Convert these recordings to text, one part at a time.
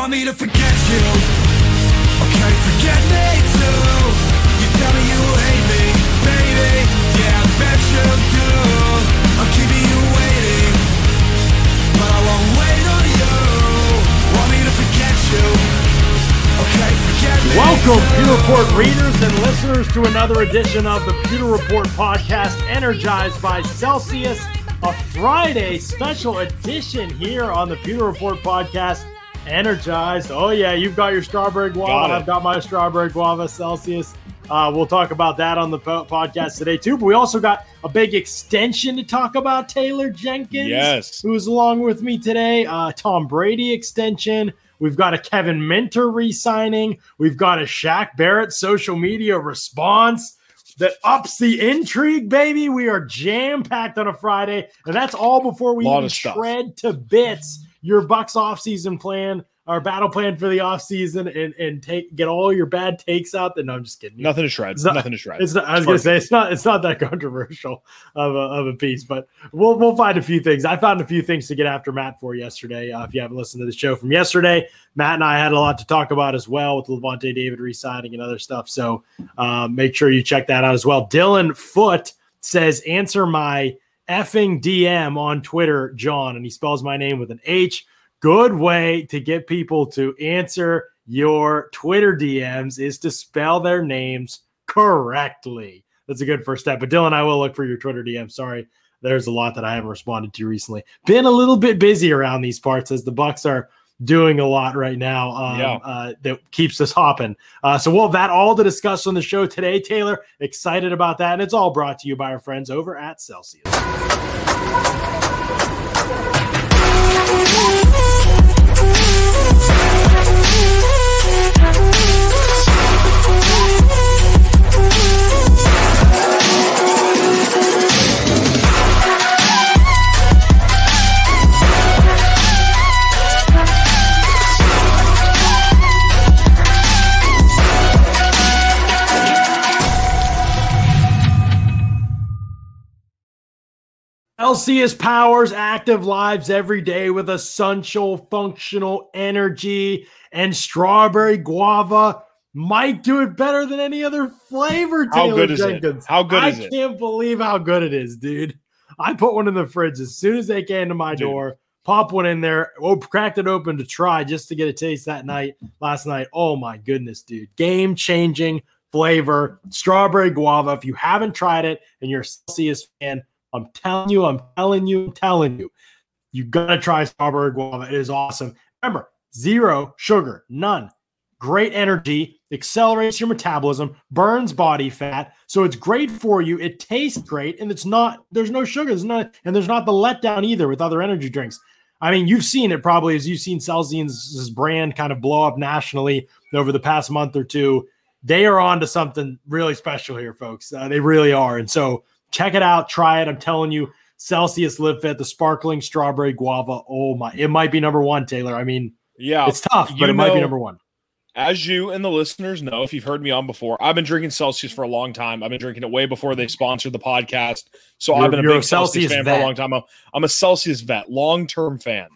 Want me to forget you? Okay, forget me too. You tell me you hate me, baby. Yeah, I bet you do. I'm keeping you waiting, but I won't wait on you. Want me to forget you? Okay, forget me. Welcome. Pewter Report readers and listeners, to another edition of the Pewter Report podcast, energized by Celsius. A Friday special edition here on the Pewter Report podcast. Energized. Oh, yeah, you've got your strawberry guava. Got. I've got my strawberry guava Celsius. Uh, we'll talk about that on the po- podcast today, too. But we also got a big extension to talk about. Taylor Jenkins, Yes. who's along with me today. Uh, Tom Brady extension. We've got a Kevin Minter re-signing. We've got a Shaq Barrett social media response that ups the intrigue, baby. We are jam-packed on a Friday, and that's all before we even shred to bits your Bucks off-season plan, our battle plan for the off-season, and and take get all your bad takes out. Then no, I'm just kidding. Nothing to shred. It's not- Nothing to shred. It's not, I was gonna say it's not it's not that controversial of a, of a piece, but we'll we'll find a few things. I found a few things to get after Matt for yesterday. Uh, if you haven't listened to the show from yesterday, Matt and I had a lot to talk about as well with Lavonte David resigning and other stuff. So um, make sure you check that out as well. Dylan Foot says, "Answer my effing DM on Twitter, John," and he spells my name with an H. Good way to get people to answer your Twitter DMs is to spell their names correctly. That's a good first step. But Dylan, I will look for your Twitter DM. Sorry, there's a lot that I haven't responded to recently. Been a little bit busy around these parts as the Bucks are doing a lot right now um, Yeah. uh, that keeps us hopping. Uh, so we'll have that all to discuss on the show today. Taylor, excited about that, and it's all brought to you by our friends over at Celsius. Celsius powers active lives every day with essential functional energy, and strawberry guava might do it better than any other flavor. How Taylor good is it? Jenkins. How good it? I can't believe how good it is, dude. I put one in the fridge as soon as they came to my Dude. door. Pop one in there, oh, cracked it open to try just to get a taste that night, last night. Oh my goodness, dude. Game changing flavor, strawberry guava. If you haven't tried it and you're a Celsius fan, I'm telling you, I'm telling you, I'm telling you, you gotta try strawberry guava. It is awesome. Remember, zero sugar, none. Great energy, accelerates your metabolism, burns body fat. So it's great for you. It tastes great, and it's not, there's no sugar, there's not, and there's not the letdown either with other energy drinks. I mean, you've seen it probably as you've seen Celsius' brand kind of blow up nationally over the past month or two. They are on to something really special here, folks. Uh, they really are. And so check it out, try it. I'm telling you, Celsius Live Fit, the sparkling strawberry guava. Oh my, it might be number one, Taylor. I mean, Yeah. it's tough, but it might be number one. As you and the listeners know, if you've heard me on before, I've been drinking Celsius for a long time. I've been drinking it way before they sponsored the podcast. So You're- I've been a big a Celsius, Celsius fan for a long time. I'm, I'm a Celsius vet, long term fan.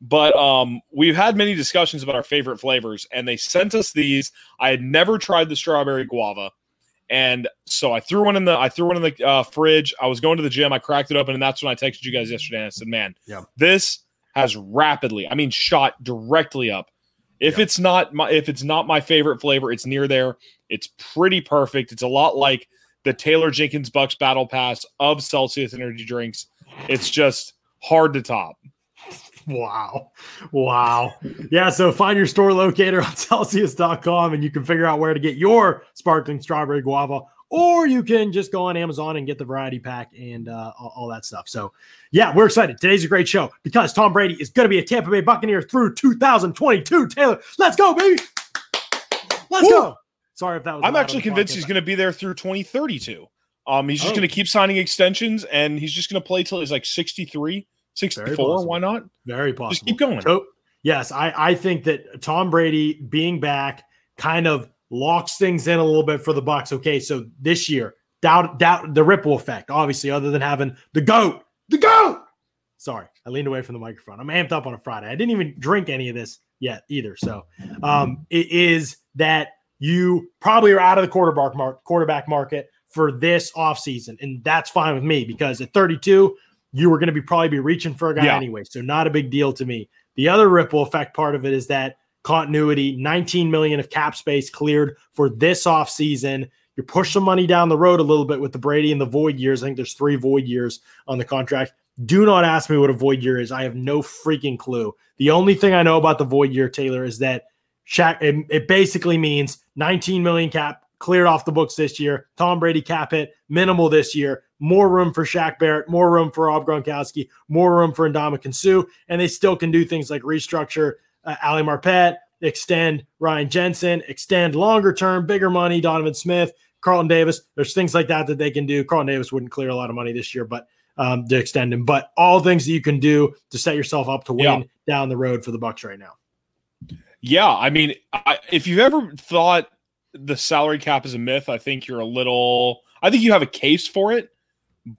But um, we've had many discussions about our favorite flavors, and they sent us these. I had never tried the strawberry guava, and so I threw one in the I threw one in the uh, fridge. I was going to the gym. I cracked it open, and that's when I texted you guys yesterday. And I said, "Man, Yeah. this has rapidly, I mean, shot directly up. If it's not my if it's not my favorite flavor, it's near there. It's pretty perfect. It's a lot like the Taylor Jenkins Bucks Battle Pass of Celsius energy drinks. It's just hard to top. Wow. Wow. Yeah. So find your store locator on Celsius.com and you can figure out where to get your sparkling strawberry guava, or you can just go on Amazon and get the variety pack and uh, all, all that stuff. So, yeah, we're excited. Today's a great show because Tom Brady is going to be a Tampa Bay Buccaneer through 2022. Taylor, let's go, baby. Let's Woo! go. Sorry if that was. I'm actually convinced podcast. he's going to be there through 2032. Um, he's just Oh. going to keep signing extensions, and he's just going to play till he's like 63, 64. possible. Why not? Very possible. Just keep going. To- yes, I, I think that Tom Brady being back kind of locks things in a little bit for the Bucks. Okay, so this year, doubt doubt the ripple effect, obviously, other than having the goat, the goat. Sorry, I leaned away from the microphone. I'm amped up on a Friday. I didn't even drink any of this yet either. So um, it is that you probably are out of the quarterback mark, quarterback market for this offseason. And that's fine with me because at 32, you were going to be probably be reaching for a guy Yeah. anyway. So not a big deal to me. The other ripple effect part of it is that continuity, 19 million of cap space cleared for this offseason. You push some money down the road a little bit with the Brady and the void years. I think there's three void years on the contract. Do not ask me what a void year is. I have no freaking clue. The only thing I know about the void year, Taylor, is that Shaq. It, it basically means 19 million cap cleared off the books this year. Tom Brady cap hit minimal this year. More room for Shaq Barrett. More room for Rob Gronkowski. More room for Ndamukong Suh. And they still can do things like restructure uh, Ali Marpet, extend Ryan Jensen, extend longer term, bigger money. Donovan Smith, Carlton Davis. There's things like that that they can do. Carlton Davis wouldn't clear a lot of money this year, but um, to extend him. But all things that you can do to set yourself up to win Yeah. down the road for the Bucks right now. Yeah, I mean, I, if you've ever thought the salary cap is a myth, I think you're a little. I think you have a case for it,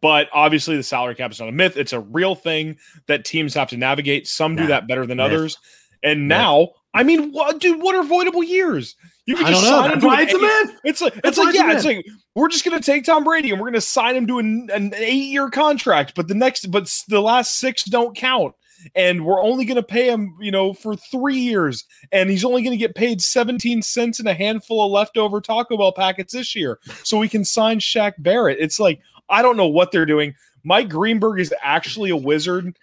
but obviously the salary cap is not a myth. It's a real thing that teams have to navigate. Some do Nah, that better than myth. others. And Myth. now, I mean, what, dude? What are avoidable years? You can just know. sign him That's to an it's a eight- myth. It's like it's like yeah, it's like we're just gonna take Tom Brady and we're gonna sign him to an, an eight year contract, but the next, but the last six don't count, and we're only gonna pay him, you know, for three years, and he's only gonna get paid seventeen cents and a handful of leftover Taco Bell packets this year, so we can sign Shaq Barrett. It's like I don't know what they're doing. Mike Greenberg is actually a wizard.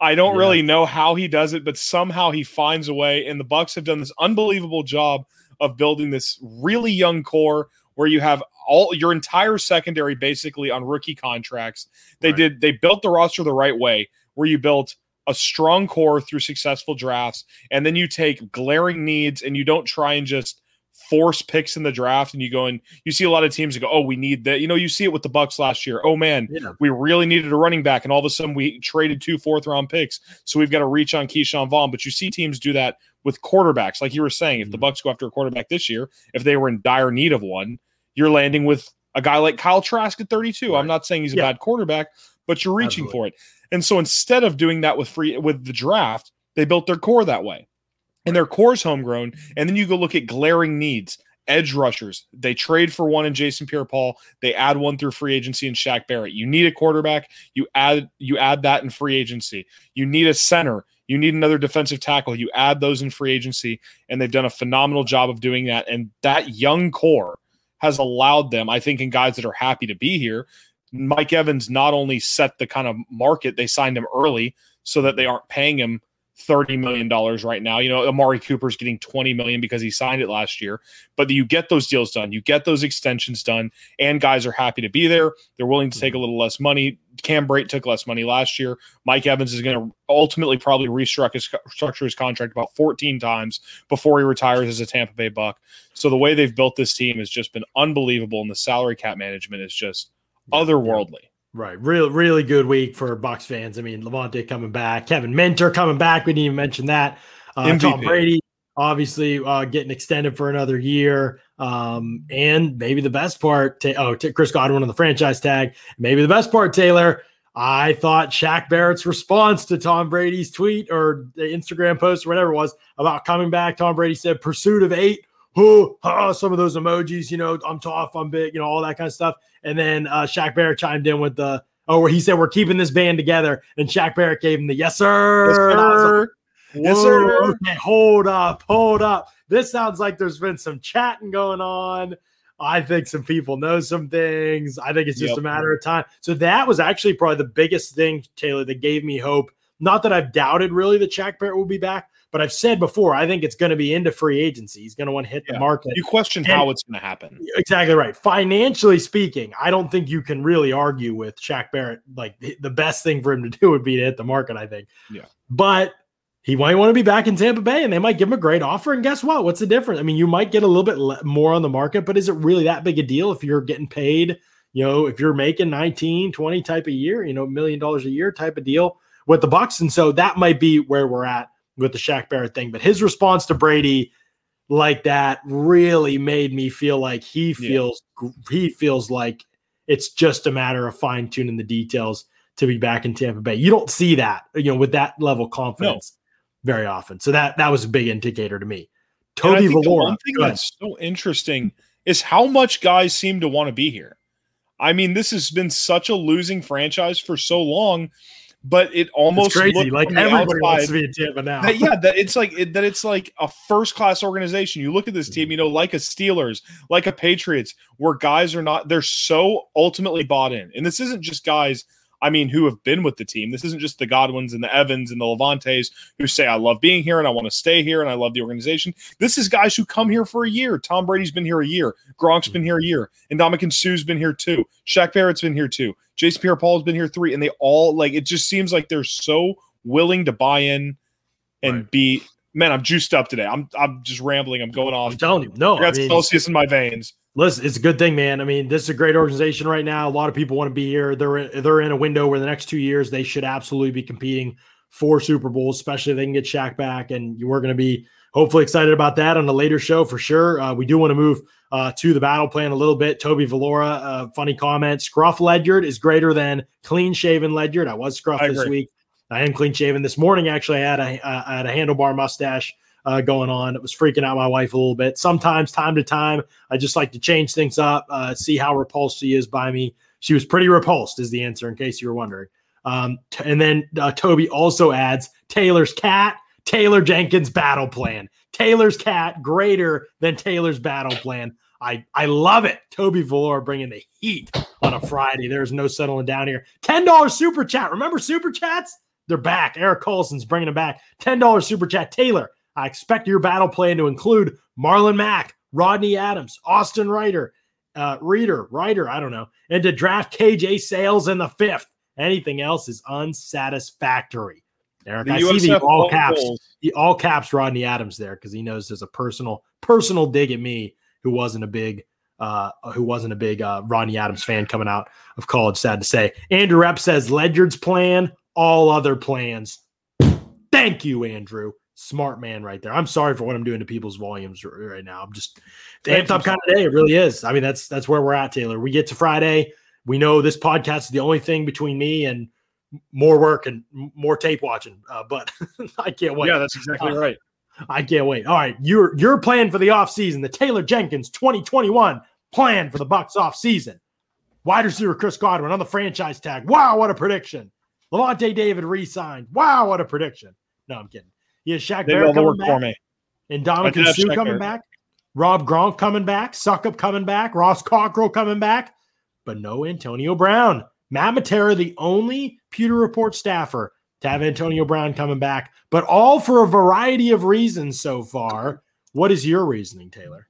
I don't Yeah. really know how he does it, but somehow he finds a way. And the Bucks have done this unbelievable job of building this really young core where you have all your entire secondary basically on rookie contracts. They Right. did they built the roster the right way, where you built a strong core through successful drafts, and then you take glaring needs and you don't try and just force picks in the draft and you go and you see a lot of teams that go, Oh, we need that. You know, you see it with the Bucks last year. Oh man, Yeah. we really needed a running back, and all of a sudden we traded two fourth round picks. So we've got to reach on Ke'Shawn Vaughn. But you see teams do that with quarterbacks, like you were saying. If the Mhm. Bucks go after a quarterback this year, if they were in dire need of one, you're landing with a guy like Kyle Trask at 32. I'm not saying he's a Yeah. bad quarterback, but you're reaching Absolutely. for it. And so instead of doing that with free with the draft, they built their core that way. And their core's homegrown. And then you go look at glaring needs. Edge rushers. They trade for one in Jason Pierre-Paul. They add one through free agency in Shaq Barrett. You need a quarterback. You add you add that in free agency. You need a center. You need another defensive tackle. You add those in free agency, and they've done a phenomenal job of doing that. And that young core has allowed them, I think, in guys that are happy to be here. Mike Evans not only set the kind of market, they signed him early so that they aren't paying him $30 million right now. You know, Amari Cooper's getting 20 million because he signed it last year. But you get those deals done, you get those extensions done, and guys are happy to be there. They're willing to take a little less money. Cam Brate took less money last year. Mike Evans is going to ultimately probably restructure his, his contract about 14 times before he retires as a Tampa Bay Buck. So the way they've built this team has just been unbelievable, and the salary cap management is just otherworldly. Right. Real, really good week for Bucks fans. I mean, Lavonte coming back, Kevin Minter coming back. We didn't even mention that. Uh, Tom Brady, obviously, uh, getting extended for another year. Um, and maybe the best part, ta- oh, t- Chris Godwin on the franchise tag. Maybe the best part, Taylor. I thought Shaq Barrett's response to Tom Brady's tweet or the Instagram post or whatever it was about coming back. Tom Brady said, "Pursuit of eight. Oh, some of those emojis, you know, I'm tough, I'm big, you know, all that kind of stuff. And then uh, Shaq Barrett chimed in with the, oh, where he said, we're keeping this band together. And Shaq Barrett gave him the, yes, sir. Yes, sir. like, Yes, sir. Okay, hold up, hold up. This sounds like there's been some chatting going on. I think some people know some things. I think it's just Yep. a matter of time. So that was actually probably the biggest thing, Taylor, that gave me hope. Not that I've doubted really that Shaq Barrett will be back, but I've said before, I think it's going to be into free agency. He's going to want to hit the market. You question how it's going to happen. Exactly right. Financially speaking, I don't think you can really argue with Shaq Barrett. Like the- the best thing for him to do would be to hit the market, I think. Yeah. But he might want to be back in Tampa Bay and they might give him a great offer. And guess what? What's the difference? I mean, you might get a little bit le- more on the market, but is it really that big a deal if you're getting paid? You know, if you're making 19, 20 type a year, you know, million dollars a year type of deal with the Bucks. And so that might be where we're at with the Shaq Barrett thing. But his response to Brady like that really made me feel like he Yeah. feels he feels like it's just a matter of fine tuning the details to be back in Tampa Bay. You don't see that, you know, with that level of confidence very often. So that that was a big indicator to me. Toby Valora. one thing that's so interesting is how much guys seem to want to be here. I mean, this has been such a losing franchise for so long, but it almost It's crazy. Like everybody wants to be in Tampa now. that, yeah, that it's like it, that it's like a first class organization. You look at this team, you know, like a Steelers, like a Patriots, where guys are not they're so ultimately bought in. And this isn't just guys, I mean, who have been with the team. This isn't just the Godwins and the Evans and the Lavontes who say, I love being here and I want to stay here and I love the organization. This is guys who come here for a year. Tom Brady's been here a year. Gronk's been here a year. And Ndamukong Suh's been here too. Shaq Barrett's been here too. Jason Pierre Paul's been here three. And they all like it just seems like they're so willing to buy in and Right. be man, I'm juiced up today. I'm I'm just rambling. I'm going off. I'm telling you, no. I I got mean, Celsius in my veins. Listen, it's a good thing, man. I mean, this is a great organization right now. A lot of people want to be here. They're in, they're in a window where the next two years they should absolutely be competing for Super Bowls, especially if they can get Shaq back. And we're going to be hopefully excited about that on a later show for sure. Uh, we do want to move uh, to the battle plan a little bit. Toby Valora, uh, funny comment. Scruff Ledyard is greater than clean shaven Ledyard. I was scruff I this week. I am clean shaven this morning. Actually, I had a uh, I had a handlebar mustache uh, going on. It was freaking out my wife a little bit. Sometimes, time to time, I just like to change things up, uh, see how repulsed she is by me. She was pretty repulsed, is the answer, in case you were wondering. Um, t- and then uh, Toby also adds Taylor's cat, Taylor Jenkins battle plan. Taylor's cat greater than Taylor's battle plan. I, I love it. Toby Valor bringing the heat on a Friday. There's no settling down here. $10 super chat. Remember super chats? They're back. Eric Colson's bringing them back. $10 super chat. Taylor, I expect your battle plan to include Marlon Mack, Rodney Adams, Austin Ryder, uh, Reader, Ryder, I don't know, and to draft KJ Sales in the fifth. Anything else is unsatisfactory. Eric, The I see the all caps, goals. the all caps Rodney Adams there because he knows there's a personal personal dig at me who wasn't a big uh who wasn't a big uh Rodney Adams fan coming out of college. Sad to say. Andrew Rep says Ledyard's plan, all other plans. Thank you, Andrew. Smart man right there. I'm sorry for what I'm doing to people's volumes right now. I'm just Thank amped up kind of day. It really is. I mean, that's that's where we're at, Taylor. We get to Friday. We know this podcast is the only thing between me and more work and more tape watching. Uh, but I can't wait. Yeah, that's exactly Uh, right. I can't wait. All right, your your plan for the offseason, the Taylor Jenkins 2021 plan for the Bucks offseason. Wide receiver Chris Godwin on the franchise tag. Wow, what a prediction. Lavonte David re-signed. Wow, what a prediction. No, I'm kidding. Has Shaq They Barrett coming work back. for me. And Ndamukong Suh coming Barrett. back. Rob Gronk coming back. Succop coming back. Ross Cockrell coming back. But no Antonio Brown. Matt Matera, the only Pewter Report staffer to have Antonio Brown coming back, but all for a variety of reasons so far. What is your reasoning, Taylor?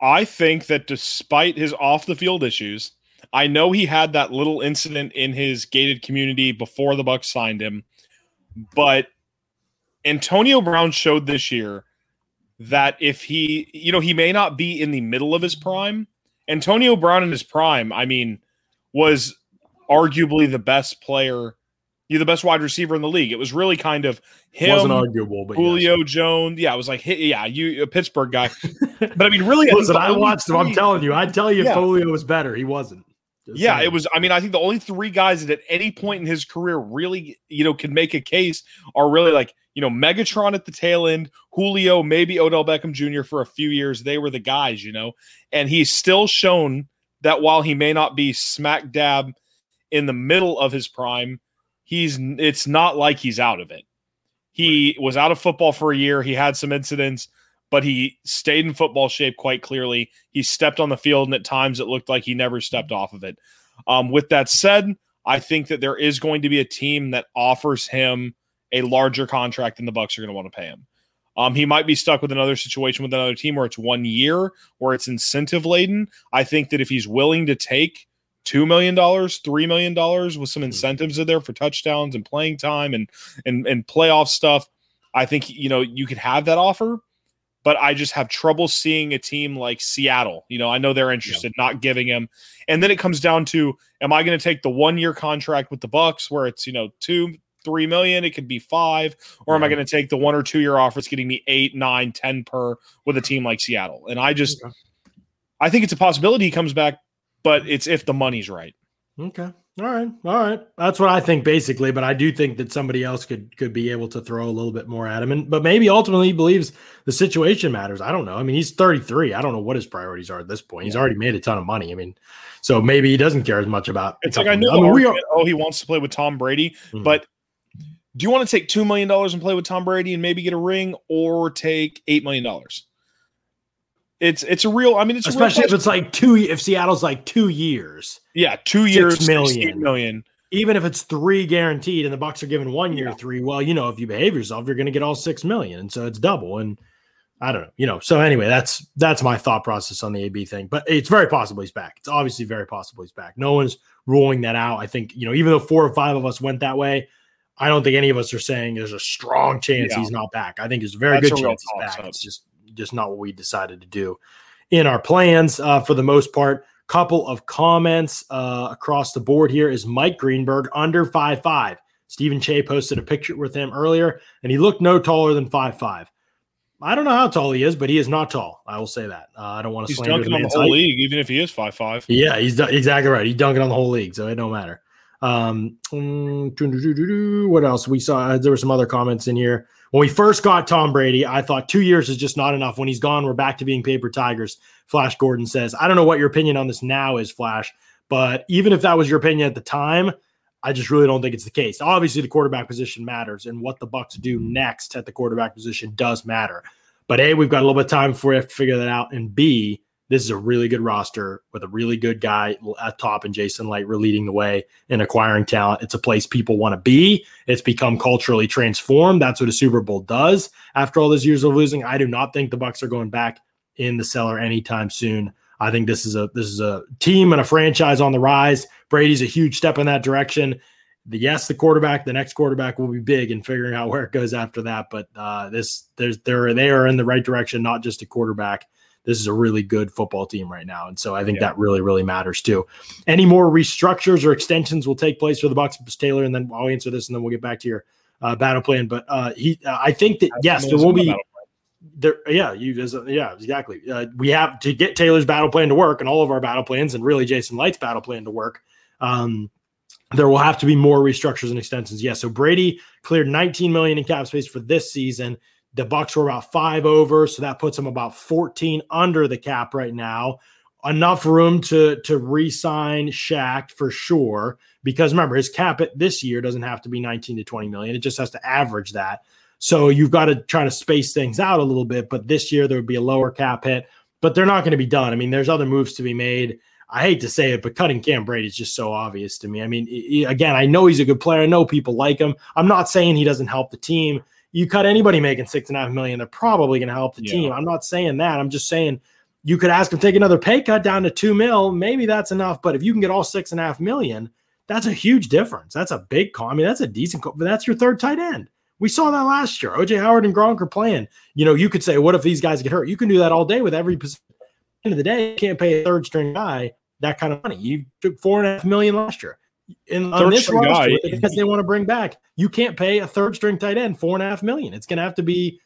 I think that despite his off the field issues, I know he had that little incident in his gated community before the Bucks signed him, but Antonio Brown showed this year that if he, you know, he may not be in the middle of his prime. Antonio Brown in his prime, I mean, was arguably the best player, you the best wide receiver in the league. It was really kind of him, Wasn't arguable, but Julio Jones. Yeah, it was like, yeah, you a Pittsburgh guy. But I mean, really, I Listen, I watched him. I'm telling you, I'd tell you if Yeah. Folio was better. He wasn't. Yeah, it was. I mean, I think the only three guys that at any point in his career really, you know, can make a case are really like, you know, Megatron at the tail end, Julio, maybe Odell Beckham Jr. for a few years. They were the guys, you know, and he's still shown that while he may not be smack dab in the middle of his prime, he's it's not like he's out of it. He was out of football for a year. He had some incidents, but he stayed in football shape quite clearly. He stepped on the field, and at times it looked like he never stepped off of it. Um, with that said, I think that there is going to be a team that offers him a larger contract than the Bucks are going to want to pay him. Um, he might be stuck with another situation with another team where it's one year, where it's incentive laden. I think that if he's willing to take two million dollars, three million dollars with some incentives in there for touchdowns and playing time and and and playoff stuff, I think you know you could have that offer. But I just have trouble seeing a team like Seattle. You know, I know they're interested, not giving him. And then it comes down to: Am I going to take the one-year contract with the Bucks, where it's you know two, three million? It could be five, or am I going to take the one or two-year offer? It's getting me eight, nine, ten per with a team like Seattle. And I just, Okay. I think it's a possibility he comes back, but it's if the money's right. Okay. All right, all right. That's what I think basically, but I do think that somebody else could could be able to throw a little bit more at him, and but maybe ultimately he believes the situation matters. I don't know. I mean, he's 33. I don't know what his priorities are at this point. He's already made a ton of money. I mean, so maybe he doesn't care as much about. It's like I know. I mean, we are, oh, he wants to play with Tom Brady, Mhm. but do you want to take two million dollars and play with Tom Brady and maybe get a ring, or take eight million dollars? It's it's a real. I mean, it's a real especially if it's like two. If Seattle's like two years, yeah, two years, million. 68 million. even if it's three guaranteed, and the Bucks are given one year Yeah. three, well, you know, if you behave yourself, you're going to get all six million, and so it's double. And I don't know, you know. So anyway, that's that's my thought process on the AB thing. But it's very possible he's back. It's obviously very possible he's back. No one's ruling that out. I think you know, even though four or five of us went that way, I don't think any of us are saying there's a strong chance Yeah. he's not back. I think there's a very That's good a chance he's back. up. It's just just not what we decided to do in our plans uh, for the most part. Couple of comments uh, across the board here is Mike Greenberg under five five. Stephen Che posted a picture with him earlier, and he looked no taller than five five. I don't know how tall he is, but he is not tall. I will say that. Uh, I don't want to He's dunking on the whole height. league, even if he is five five. Yeah, he's exactly right. He's dunking on the whole league, so it don't matter. Um, mm, what else? We saw there were some other comments in here. When we first got Tom Brady, I thought two years is just not enough. When he's gone, we're back to being paper tigers. Flash Gordon says, I don't know what your opinion on this now is, Flash, but even if that was your opinion at the time, I just really don't think it's the case. Obviously, the quarterback position matters, and what the Bucks do next at the quarterback position does matter. But A, we've got a little bit of time before we have to figure that out. And B, this is a really good roster with a really good guy at top and Jason Licht leading the way in acquiring talent. It's a place people want to be. It's become culturally transformed. That's what a Super Bowl does. After all those years of losing, I do not think the Bucks are going back in the cellar anytime soon. I think this is a this is a team and a franchise on the rise. Brady's a huge step in that direction. The, yes, the quarterback, the next quarterback will be big in figuring out where it goes after that. But uh, this, there's, they're they are in the right direction, not just a quarterback. This is a really good football team right now, and so I think Yeah. that really, really matters too. Any more restructures or extensions will take place for the Bucks, Taylor, and then I'll answer this, and then we'll get back to your uh, battle plan. But uh, he, uh, I think that yes, there will be there yeah you just, yeah exactly. Uh, we have to get taylor's battle plan to work and all of our battle plans and really jason licht's battle plan to work. Um there will have to be more restructures and extensions. Yeah so brady cleared 19 million in cap space for this season the bucks were about five over so that puts them about 14 under the cap right now enough room to to re-sign Shaq for sure because remember his cap this year doesn't have to be 19 to 20 million it just has to average that so you've got to try to space things out a little bit. But this year there would be a lower cap hit, but they're not going to be done. I mean, there's other moves to be made. I hate to say it, but cutting Cam Brate is just so obvious to me. I mean, again, I know he's a good player. I know people like him. I'm not saying he doesn't help the team. You cut anybody making six and a half million, they're probably going to help the Yeah. team. I'm not saying that. I'm just saying you could ask them to take another pay cut down to two mil. Maybe that's enough. But if you can get all six and a half million, that's a huge difference. That's a big call. I mean, that's a decent call, but that's your third tight end. We saw that last year. OJ Howard and Gronk are playing. You know, you could say, what if these guys get hurt? You can do that all day with every position. End of the day, you can't pay a third string guy that kind of money. You took four and a half million last year. In on Third this roster, because they want to bring back, you can't pay a third string tight end four and a half million. It's gonna have to be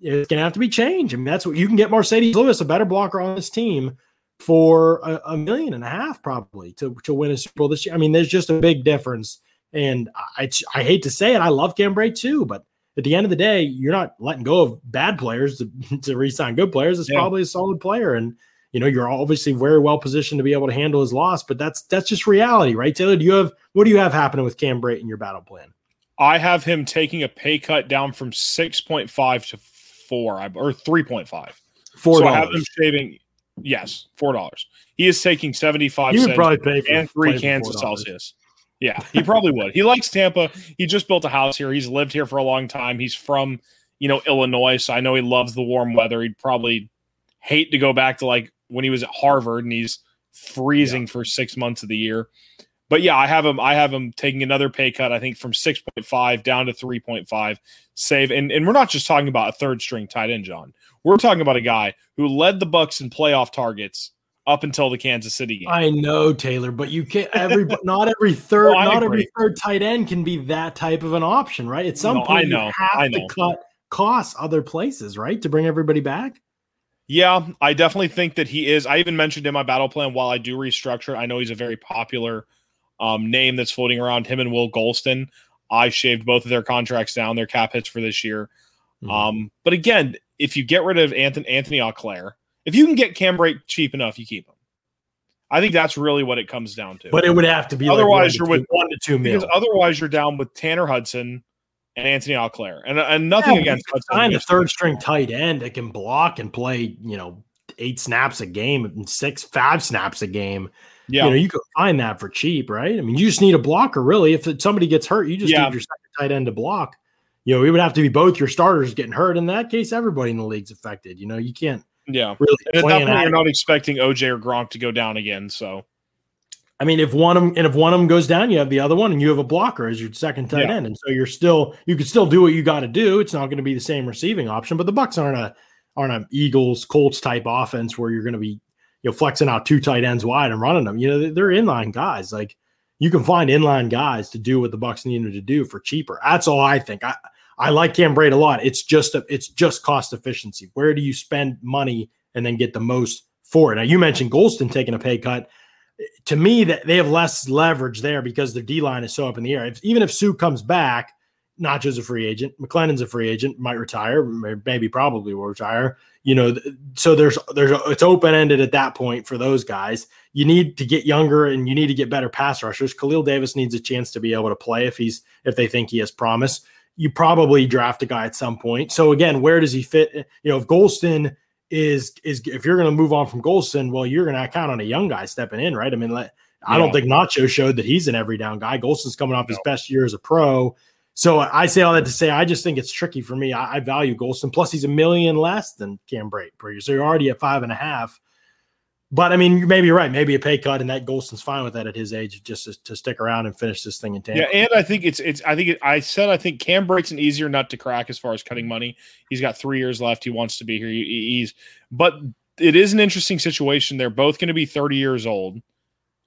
it's gonna have to be changed. I mean, that's what you can get Marcedes Lewis, a better blocker on this team, for a, a million and a half probably to, to win a Super Bowl this year. I mean, there's just a big difference. And I I hate to say it, I love Cam Brate too, but at the end of the day, you're not letting go of bad players to, to re-sign good players. It's Yeah. probably a solid player. And you know, you're obviously very well positioned to be able to handle his loss, but that's that's just reality, right? Taylor, do you have what do you have happening with Cam Brate in your battle plan? I have him taking a pay cut down from six point five to four, or three point five. Four So I have him shaving. Yes, four dollars. He is taking seventy five You would cents probably pay for and three cans of Celsius. Yeah, he probably would. He likes Tampa. He just built a house here. He's lived here for a long time. He's from, you know, Illinois, so I know he loves the warm weather. He'd probably hate to go back to like when he was at Harvard and he's freezing for six months of the year. But yeah, I have him. I have him taking another pay cut. I think from six point five down to three point five save. And and we're not just talking about a third string tight end, John. We're talking about a guy who led the Bucks in playoff targets up until the Kansas City game. I know Taylor, but you can't every not every third I not agree. every third tight end can be that type of an option, right? At some No, I point, know, you have I to cut costs other places, right, to bring everybody back. Yeah, I definitely think that he is. I even mentioned in my battle plan while I do restructure, I know he's a very popular um, name that's floating around. Him and Will Gholston. I shaved both of their contracts down, their cap hits for this year. Mhm. Um, but again, if you get rid of Anthony Anthony Auclair, if you can get Cam cheap enough, you keep him. I think that's really what it comes down to. But it would have to be Otherwise, like you're one to with- one to two because otherwise, you're down with Tanner Hudson and Anthony Auclair. and uh, and nothing Yeah, against. Sign a third string tight end that can block and play, you know, eight snaps a game and six, five snaps a game. Yeah, You know, you could find that for cheap, right? I mean, you just need a blocker, really. If somebody gets hurt, you just Yeah. need your second tight end to block. You know, it would have to be both your starters getting hurt. In that case, everybody in the league's affected. You know, you can't yeah. really And at that point, you're not expecting OJ or Gronk to go down again. So I mean, if one of them and if one of them goes down, you have the other one, and you have a blocker as your second tight Yeah. end, and so you're still you can still do what you got to do. It's not going to be the same receiving option, but the Bucks aren't a aren't an Eagles Colts type offense where you're going to be you know flexing out two tight ends wide and running them. You know they're inline guys. Like you can find inline guys to do what the Bucks needed to do for cheaper. That's all I think. I I like Cam Brate a lot. It's just a, it's just cost efficiency. Where do you spend money and then get the most for it? Now you mentioned Gholston taking a pay cut to me that they have less leverage there because their D line is so up in the air. If, even if Suh comes back, just a free agent, McLendon's a free agent, might retire, maybe probably will retire. You know, so there's there's it's open ended at that point for those guys. You need to get younger and you need to get better pass rushers. Khalil Davis needs a chance to be able to play if he's if they think he has promise. You probably draft a guy at some point. So again, where does he fit? You know, if Gholston is is if you're going to move on from Gholston, well, you're going to count on a young guy stepping in, right? I mean, let, I don't Yeah. think Nacho showed that he's an every down guy. Gholston's coming off his best year as a pro. So I say all that to say I just think it's tricky for me. I, I value Gholston. Plus, he's a million less than Cam Brate. So you're already at five and a half. But I mean, maybe you're right. Maybe a pay cut, and that Gholston's fine with that at his age, just to, to stick around and finish this thing in Tampa. yeah, and I think it's it's. I think it, I said I think Cam Brate's an easier nut to crack as far as cutting money. He's got three years left. He wants to be here. He, he's but it is an interesting situation. They're both going to be 30 years old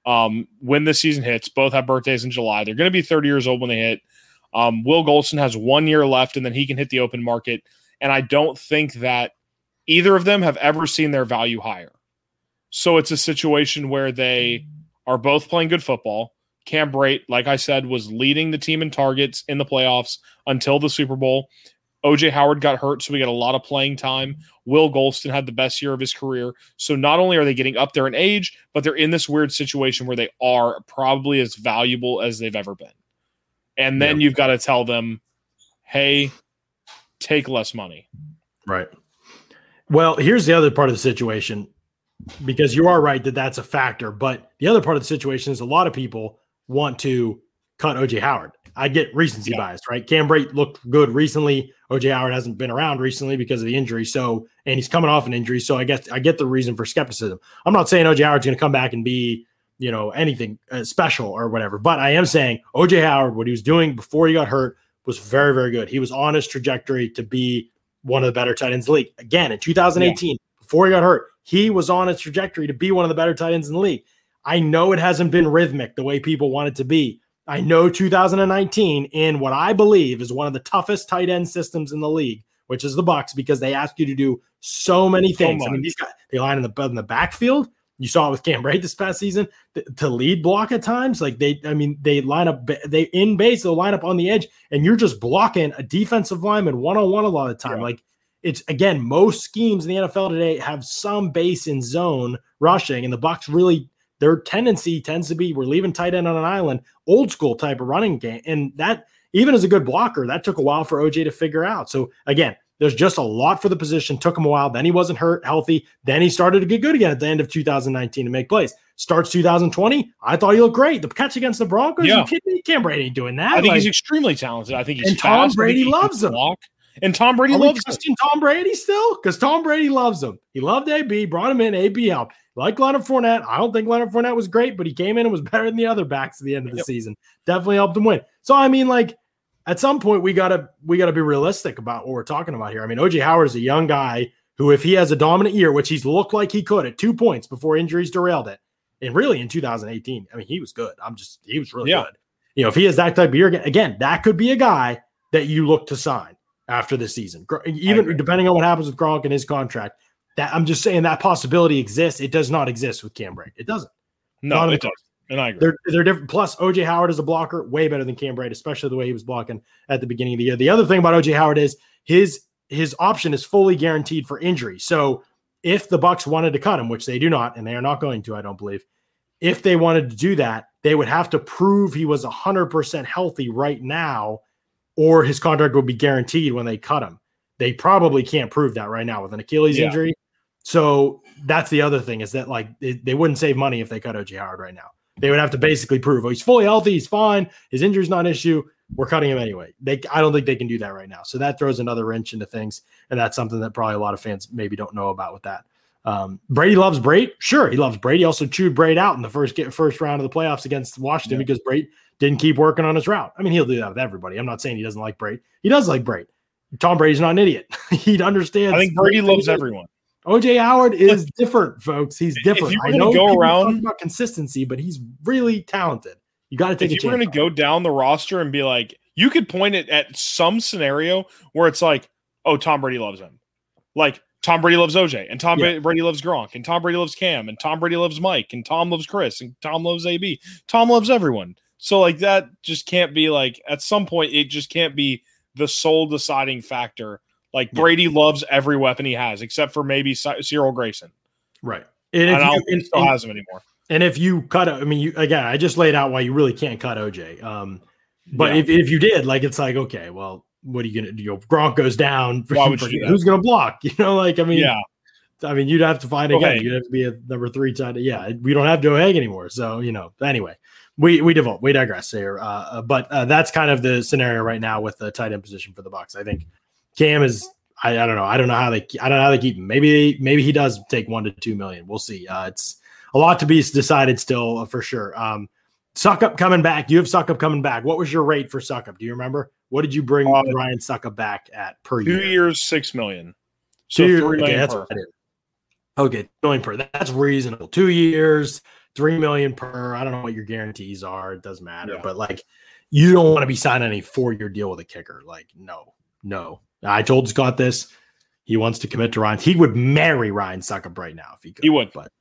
um, when this season hits. Both have birthdays in July. They're going to be 30 years old when they hit. Um, Will Gholston has one year left, and then he can hit the open market. And I don't think that either of them have ever seen their value higher. So it's a situation where they are both playing good football. Cam Brate, like I said, was leading the team in targets in the playoffs until the Super Bowl. OJ Howard got hurt, so we got a lot of playing time. Will Gholston had the best year of his career. So not only are they getting up there in age, but they're in this weird situation where they are probably as valuable as they've ever been. And then you've got to tell them, hey, take less money. Right. Well, here's the other part of the situation because you are right that that's a factor. But the other part of the situation is a lot of people want to cut OJ Howard. I get recency Yeah. bias, right? Cam Brate looked good recently. OJ Howard hasn't been around recently because of the injury. So, and he's coming off an injury. So I guess I get the reason for skepticism. I'm not saying OJ Howard's going to come back and be, you know, anything uh, special or whatever, but I am saying OJ Howard, what he was doing before he got hurt was very, very good. He was on his trajectory to be one of the better tight ends in the league. Again, in 2018, before he got hurt, he was on his trajectory to be one of the better tight ends in the league. I know it hasn't been rhythmic the way people want it to be. I know 2019 in what I believe is one of the toughest tight end systems in the league, which is the Bucks, because they ask you to do so many So things. I mean, these guys they line in the in the backfield. You saw it with Cam Brate this past season th- to lead block at times. Like they, I mean, they line up they in base, they'll line up on the edge, and you're just blocking a defensive lineman one on one a lot of the time. Yeah. Like it's again, most schemes in the NFL today have some base in zone rushing, and the Bucks really their tendency tends to be we're leaving tight end on an island, old school type of running game, and that even as a good blocker, that took a while for OJ to figure out. So again, there's just a lot for the position. Took him a while. Then he wasn't hurt, healthy. Then he started to get good again at the end of 2019 to make plays. Starts 2020. I thought he looked great. The catch against the Broncos. Yeah. You kidding me? Cam Brate doing that. I think Like, he's extremely talented. I think he's And Tom fast. Think Brady loves him. block. And Tom Brady Are loves him. Tom Brady still? Because Tom Brady loves him. He loved AB, brought him in. AB helped. Like Leonard Fournette. I don't think Leonard Fournette was great, but he came in and was better than the other backs at the end of the Yep. season. Definitely helped him win. So I mean, like at some point we gotta we gotta be realistic about what we're talking about here. I mean, OJ Howard is a young guy who, if he has a dominant year, which he's looked like he could at two points before injuries derailed it, and really in 2018, I mean, he was good. I'm just he was really Yeah. good. You know, if he has that type of year again, again, that could be a guy that you look to sign after the season. Even depending on what happens with Gronk and his contract, that I'm just saying that possibility exists. It does not exist with Cam Brate. It doesn't. No, Not it in the does. and I agree. They're they're different. Plus, OJ Howard is a blocker, way better than Cam Brate, especially the way he was blocking at the beginning of the year. The other thing about OJ Howard is his his option is fully guaranteed for injury. So if the Bucks wanted to cut him, which they do not, and they are not going to, I don't believe, if they wanted to do that, they would have to prove he was 100% healthy right now, or his contract would be guaranteed when they cut him. They probably can't prove that right now with an Achilles Yeah. injury. So that's the other thing is that like they, they wouldn't save money if they cut OJ Howard right now. They would have to basically prove oh, he's fully healthy, he's fine, his injury's not an issue. We're cutting him anyway. They I don't think they can do that right now. So that throws another wrench into things, and that's something that probably a lot of fans maybe don't know about with that. Um, Brady loves Brady. Sure, he loves Brady. Also chewed Brady out in the first get first round of the playoffs against Washington Yeah. because Brady didn't keep working on his route. I mean, he'll do that with everybody. I'm not saying he doesn't like Brady. He does like Brady. Tom Brady's not an idiot. he understands. I think Brady loves everyone. OJ Howard is different, folks. He's different. I know go around- about consistency, but he's really talented. You got to take if you were chance. going to go down the roster and be like, you could point it at some scenario where it's like, oh, Tom Brady loves him. Like Tom Brady loves OJ, and Tom Yeah. Brady loves Gronk, and Tom Brady loves Cam, and Tom Brady loves Mike, and Tom loves Chris, and Tom loves AB. Tom loves everyone. So like that just can't be like at some point it just can't be the sole deciding factor. Like Yeah. Brady loves every weapon he has, except for maybe Cyril Grayson. right. And And if, I don't you, think still has him anymore. and if you cut, I mean, you again, I just laid out why you really can't cut OJ. Um, but Yeah. if, if you did, like, it's like, okay, well, what are you gonna do? You know, Gronk goes down. Would you do? Who's gonna block? You know, like, I mean, yeah, I mean, you'd have to find again. Okay. You'd have to be a number three tight. Yeah, we don't have Joe Haeg anymore. So you know. Anyway, we we devote. We digress here. Uh, uh, but uh, that's kind of the scenario right now with the tight end position for the Bucks. I think Cam is. I, I don't know. I don't know how they. I don't know how they keep him. Maybe maybe he does take one to two million. We'll see. Uh, it's a lot to be decided still uh, for sure. Um, Succop coming back. You have Succop coming back. What was your rate for Succop? Do you remember? What did you bring Uh, Ryan Succop back at per two year? years, six million. So Two years. three Okay, million that's per. did. Okay, million per. That's reasonable. Two years, three million per. I don't know what your guarantees are. It doesn't matter. Yeah. But like, you don't want to be signing a four-year deal with a kicker. Like, no, no. I told Scott this. He wants to commit to Ryan. He would marry Ryan Succop right now if he could. He would. but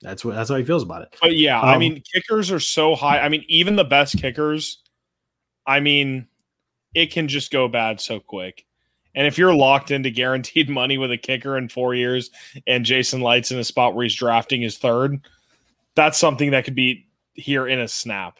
that's what that's how he feels about it. But yeah, I Um, mean, kickers are so high. I mean, even the best kickers, I mean, it can just go bad so quick. And if you're locked into guaranteed money with a kicker in four years and Jason Licht's in a spot where he's drafting his third, that's something that could be here in a snap.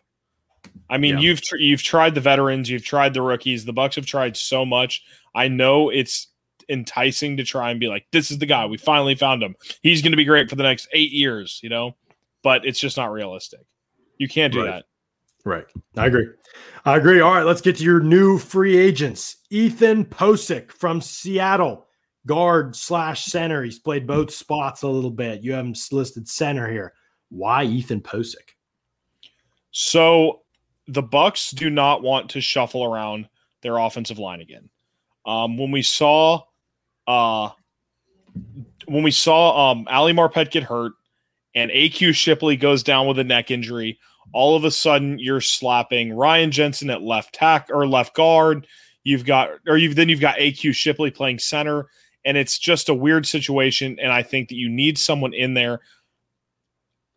I mean, Yeah. you've tr- you've tried the veterans, you've tried the rookies. The Bucks have tried so much. I know it's enticing to try and be like, "This is the guy. We finally found him. He's going to be great for the next eight years," you know. But it's just not realistic. You can't do Right. that. Right. I agree. I agree. All right, let's get to your new free agents. Ethan Pocic from Seattle, guard slash center. He's played both spots a little bit. You have him listed center here. Why Ethan Pocic? So the Bucks do not want to shuffle around their offensive line again. Um, when we saw, uh, when we saw um, Ali Marpet get hurt and AQ Shipley goes down with a neck injury, all of a sudden you're slapping Ryan Jensen at left tack or left guard. You've got, or you've then you've got AQ Shipley playing center, and it's just a weird situation. And I think that you need someone in there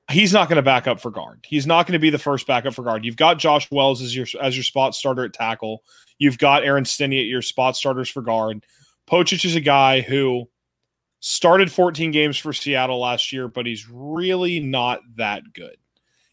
he's not going to back up for guard. He's not going to be the first backup for guard. You've got Josh Wells as your as your spot starter at tackle. You've got Aaron Stinnie at your spot starters for guard. Pocic is a guy who started 14 games for Seattle last year, but he's really not that good.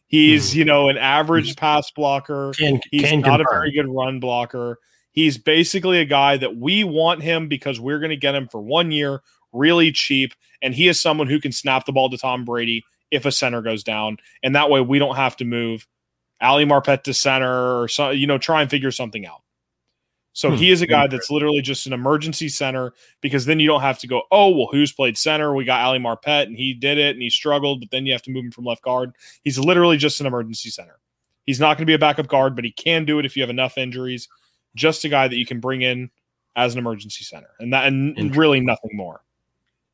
He's, Hmm. you know, an average pass blocker. Can, He's can not a very good run blocker. He's basically a guy that we want him because we're going to get him for one year, really cheap. And he is someone who can snap the ball to Tom Brady if a center goes down. And that way we don't have to move Ali Marpet to center or so, you know, try and figure something out. So Hmm. he is a guy that's literally just an emergency center because then you don't have to go, oh, well, who's played center? We got Ali Marpet and he did it and he struggled, but then you have to move him from left guard. He's literally just an emergency center. He's not going to be a backup guard, but he can do it if you have enough injuries. Just a guy that you can bring in as an emergency center, and that and really nothing more.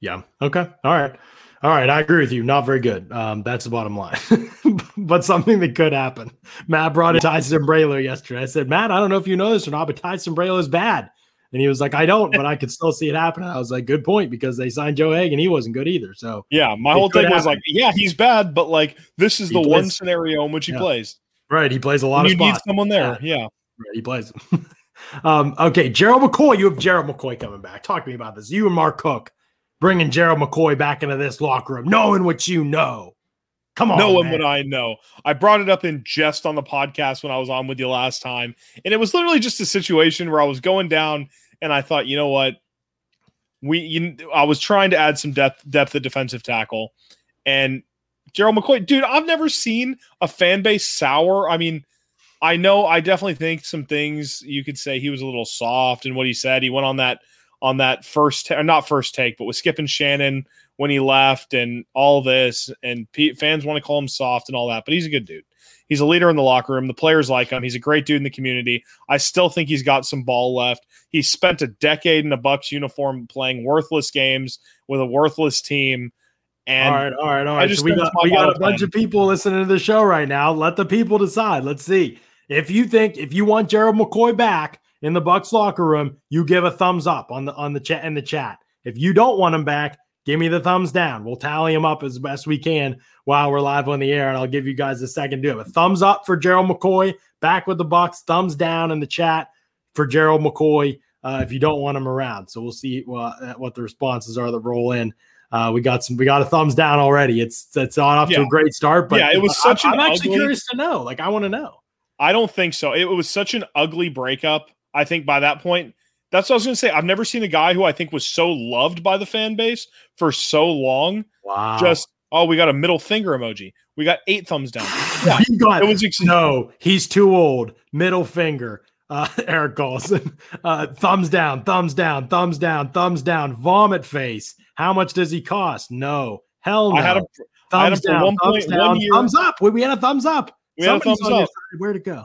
Yeah. Okay. All right. All right. I agree with you. Not very good. Um, that's the bottom line, but something that could happen. Matt brought in Ty Sambrailo yesterday. I said, Matt, I don't know if you know this or not, but Ty Sambrailo is bad. And he was like, I don't, but I could still see it happening. I was like, good point because they signed Joe Haeg and he wasn't good either. So Yeah, my whole thing was like, yeah, he's bad, but like this is He the one scenario in which he Yeah. plays. right, he plays a lot And of you need spots. someone there. Yeah. Right, he plays. um, okay, Gerald McCoy. You have Gerald McCoy coming back. Talk to me about this. You and Mark Cook bringing Gerald McCoy back into this locker room, knowing what you know. Come on, no one man. would I know. I brought it up in jest on the podcast when I was on with you last time, and it was literally just a situation where I was going down, and I thought, you know what, we, you, I was trying to add some depth, depth at defensive tackle, and Gerald McCoy, dude, I've never seen a fan base sour. I mean, I know, I definitely think some things you could say he was a little soft in what he said. He went on that on that first, not first take, but with Skip and Shannon when he left and all this and P- fans want to call him soft and all that but he's a good dude he's a leader in the locker room the players like him he's a great dude in the community i still think he's got some ball left he spent a decade in a bucks uniform playing worthless games with a worthless team and all right, all right, all I just So we got we got a bunch plan. of people listening to the show right now. Let the people decide. Let's see. If you think if you want Gerald McCoy back in the Bucks locker room, you give a thumbs up on the on the chat in the chat. If you don't want him back, give me the thumbs down. We'll tally him up as best we can while we're live on the air, and I'll give you guys a second to do it. A thumbs up for Gerald McCoy back with the Bucks. Thumbs down in the chat for Gerald McCoy uh, if you don't want him around. So we'll see what, what the responses are that roll in. Uh, we got some. We got a thumbs down already. It's it's on off to a great start. But Yeah, it was I- such an I'm actually ugly- curious to know. Like, I want to know. I don't think so. It was such an ugly breakup. I think by that point, that's what I was going to say. I've never seen a guy who I think was so loved by the fan base for so long. Wow. Just oh, we got a middle finger emoji. We got eight thumbs down. Yeah, we got it was ex- no. He's too old. Middle finger. Uh, Eric Carlson. Uh, thumbs down. Thumbs down. Thumbs down. Thumbs down. Vomit face. How much does he cost? No. Hell no. I had a I had thumbs him for down. thumbs point- down. Thumbs up. We, we had a thumbs up. we had a thumbs up. Where'd it go?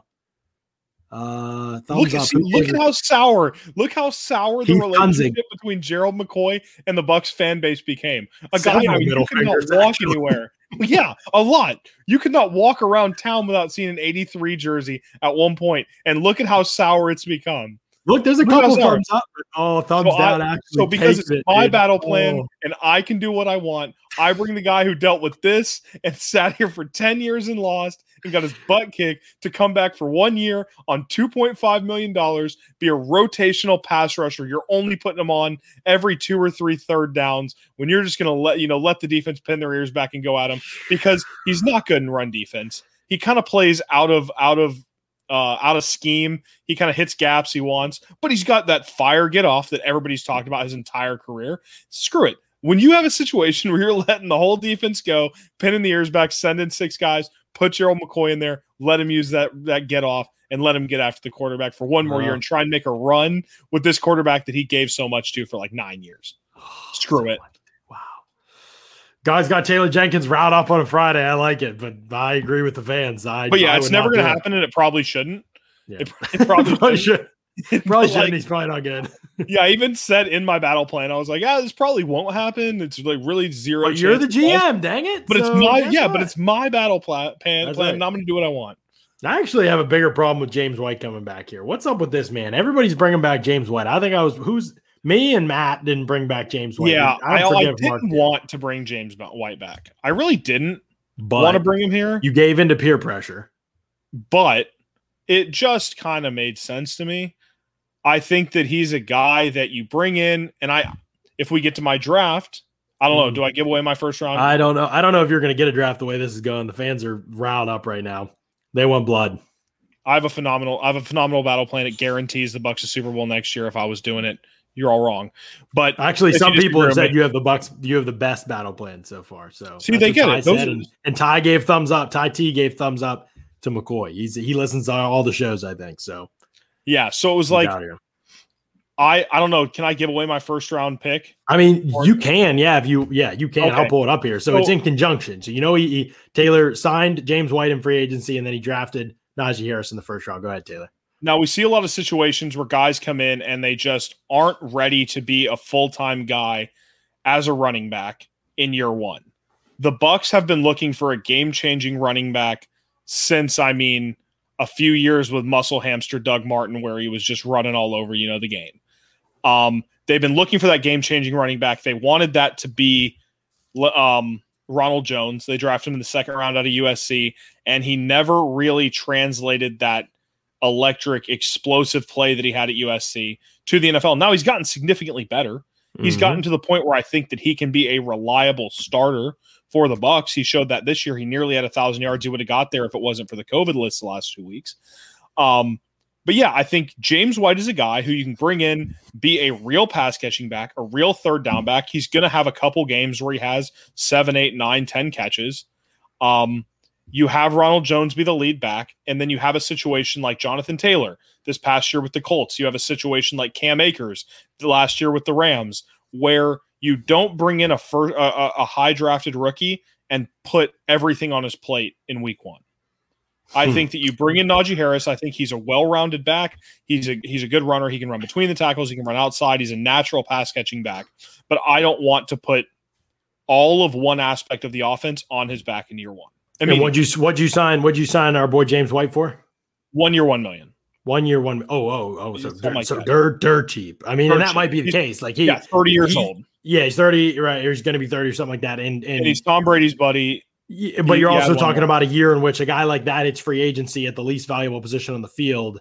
Uh, Look, up. look at how sour. Look how sour the Keith relationship Kunzig. between Gerald McCoy and the Bucks fan base became. A guy I mean, you could not walk actually. anywhere. Yeah, a lot. You could not walk around town without seeing an 83 jersey at one point. And look at how sour it's become. Look, there's a Look couple thumbs up. Oh, thumbs So I- down. actually So because it's it, my dude. battle plan Oh. and I can do what I want, I bring the guy who dealt with this and sat here for 10 years and lost and got his butt kicked to come back for one year on $2.5 million, be a rotational pass rusher. You're only putting him on every two or three third downs when you're just going to let, you know, let the defense pin their ears back and go at him because he's not good in run defense. He kind of plays out of, out of, uh, out of scheme. He kind of hits gaps he wants, but he's got that fire get off that everybody's talked about his entire career. Screw it. When you have a situation where you're letting the whole defense go, pinning the ears back, sending six guys, put Gerald McCoy in there, let him use that that get off, and let him get after the quarterback for one more year Uh-huh. and try and make a run with this quarterback that he gave so much to for like nine years. Screw it. Wow. Guys got Taylor Jenkins route up on a Friday. I like it, but I agree with the fans. I But yeah, I it's never going to it. happen, and it probably shouldn't. Yeah. It, it probably, Probably shouldn't. should. Probably shouldn't. like, He's probably not good. yeah, I even said in my battle plan, I was like, "Yeah, this probably won't happen. It's like really zero." But you're the. GM, dang it. But it's my yeah, what? but it's my battle plan, plan, That's plan right. and I'm going to do what I want. I actually have a bigger problem with James White coming back here. What's up with this man? Everybody's bringing back James White. I think I was who's me and Matt didn't bring back James White. yeah, I, don't I didn't did, want to bring James White back. I really didn't but want to bring him here, you gave into peer pressure. but it just kind of made sense to me. I think that he's a guy that you bring in, and I, if we get to my draft, I don't know. Mhm. Do I give away my first round? I don't know. I don't know if you're going to get a draft the way this is going. The fans are riled up right now. They want blood. I have a phenomenal, I have a phenomenal battle plan. It guarantees the Bucks a Super Bowl next year. If I was doing it, you're all wrong. But Actually, some people have said you have the Bucks. You have the best battle plan so far. So See, they get Ty it. Those are- and, and Ty gave thumbs up. Ty T gave thumbs up to McCoy. He's he listens to all the shows. I think so. Yeah, so it was like. I, I don't know. Can I give away my first round pick? I mean, Or- you can, yeah. If you, yeah, you can. I'll pull it up here. So, So- it's in conjunction. So you know, he, he Taylor signed James White in free agency, and then he drafted Najee Harris in the first round. Go ahead, Taylor. Now we see a lot of situations where guys come in and they just aren't ready to be a full-time guy as a running back in year 1. The Bucks have been looking for a game-changing running back since I mean a few years with muscle hamster Doug Martin where he was just running all over, you know, the game. Um, they've been looking for that game changing running back. They wanted that to be um, Ronald Jones. They drafted him in the second round out of USC, and he never really translated that electric, explosive play that he had at USC to the NFL. Now he's gotten significantly better. He's Mhm. gotten to the point where I think that he can be a reliable starter for the Bucks. He showed that this year. He nearly had a thousand yards. He would have got there if it wasn't for the COVID list the last two weeks. Um, but yeah, I think James White is a guy who you can bring in, be a real pass catching back, a real third down back. He's going to have a couple games where he has seven, eight, nine, ten catches. Um, you have Ronald Jones be the lead back, and then you have a situation like Jonathan Taylor this past year with the Colts. You have a situation like Cam Akers last year with the Rams, where you don't bring in a first, a, a- high drafted rookie and put everything on his plate in week one. I Hmm. think that you bring in Najee Harris. I think he's a well-rounded back. He's a he's a good runner. He can run between the tackles. He can run outside. He's a natural pass catching back. But I don't want to put all of one aspect of the offense on his back in year one. I and mean, what'd you what'd you sign? What'd you sign our boy James White for? one year, one million. One year, one oh oh oh, so dirt, like so dirt dirt cheap. I mean, and that cheap. might be the He's- case. Like he, yeah, thirty years he- old, yeah, he's thirty, right? Or he's going to be thirty or something like that. And and, and he's Tom Brady's buddy. yeah, but he- you're also talking about a year in which a guy like that, it's free agency at the least valuable position on the field.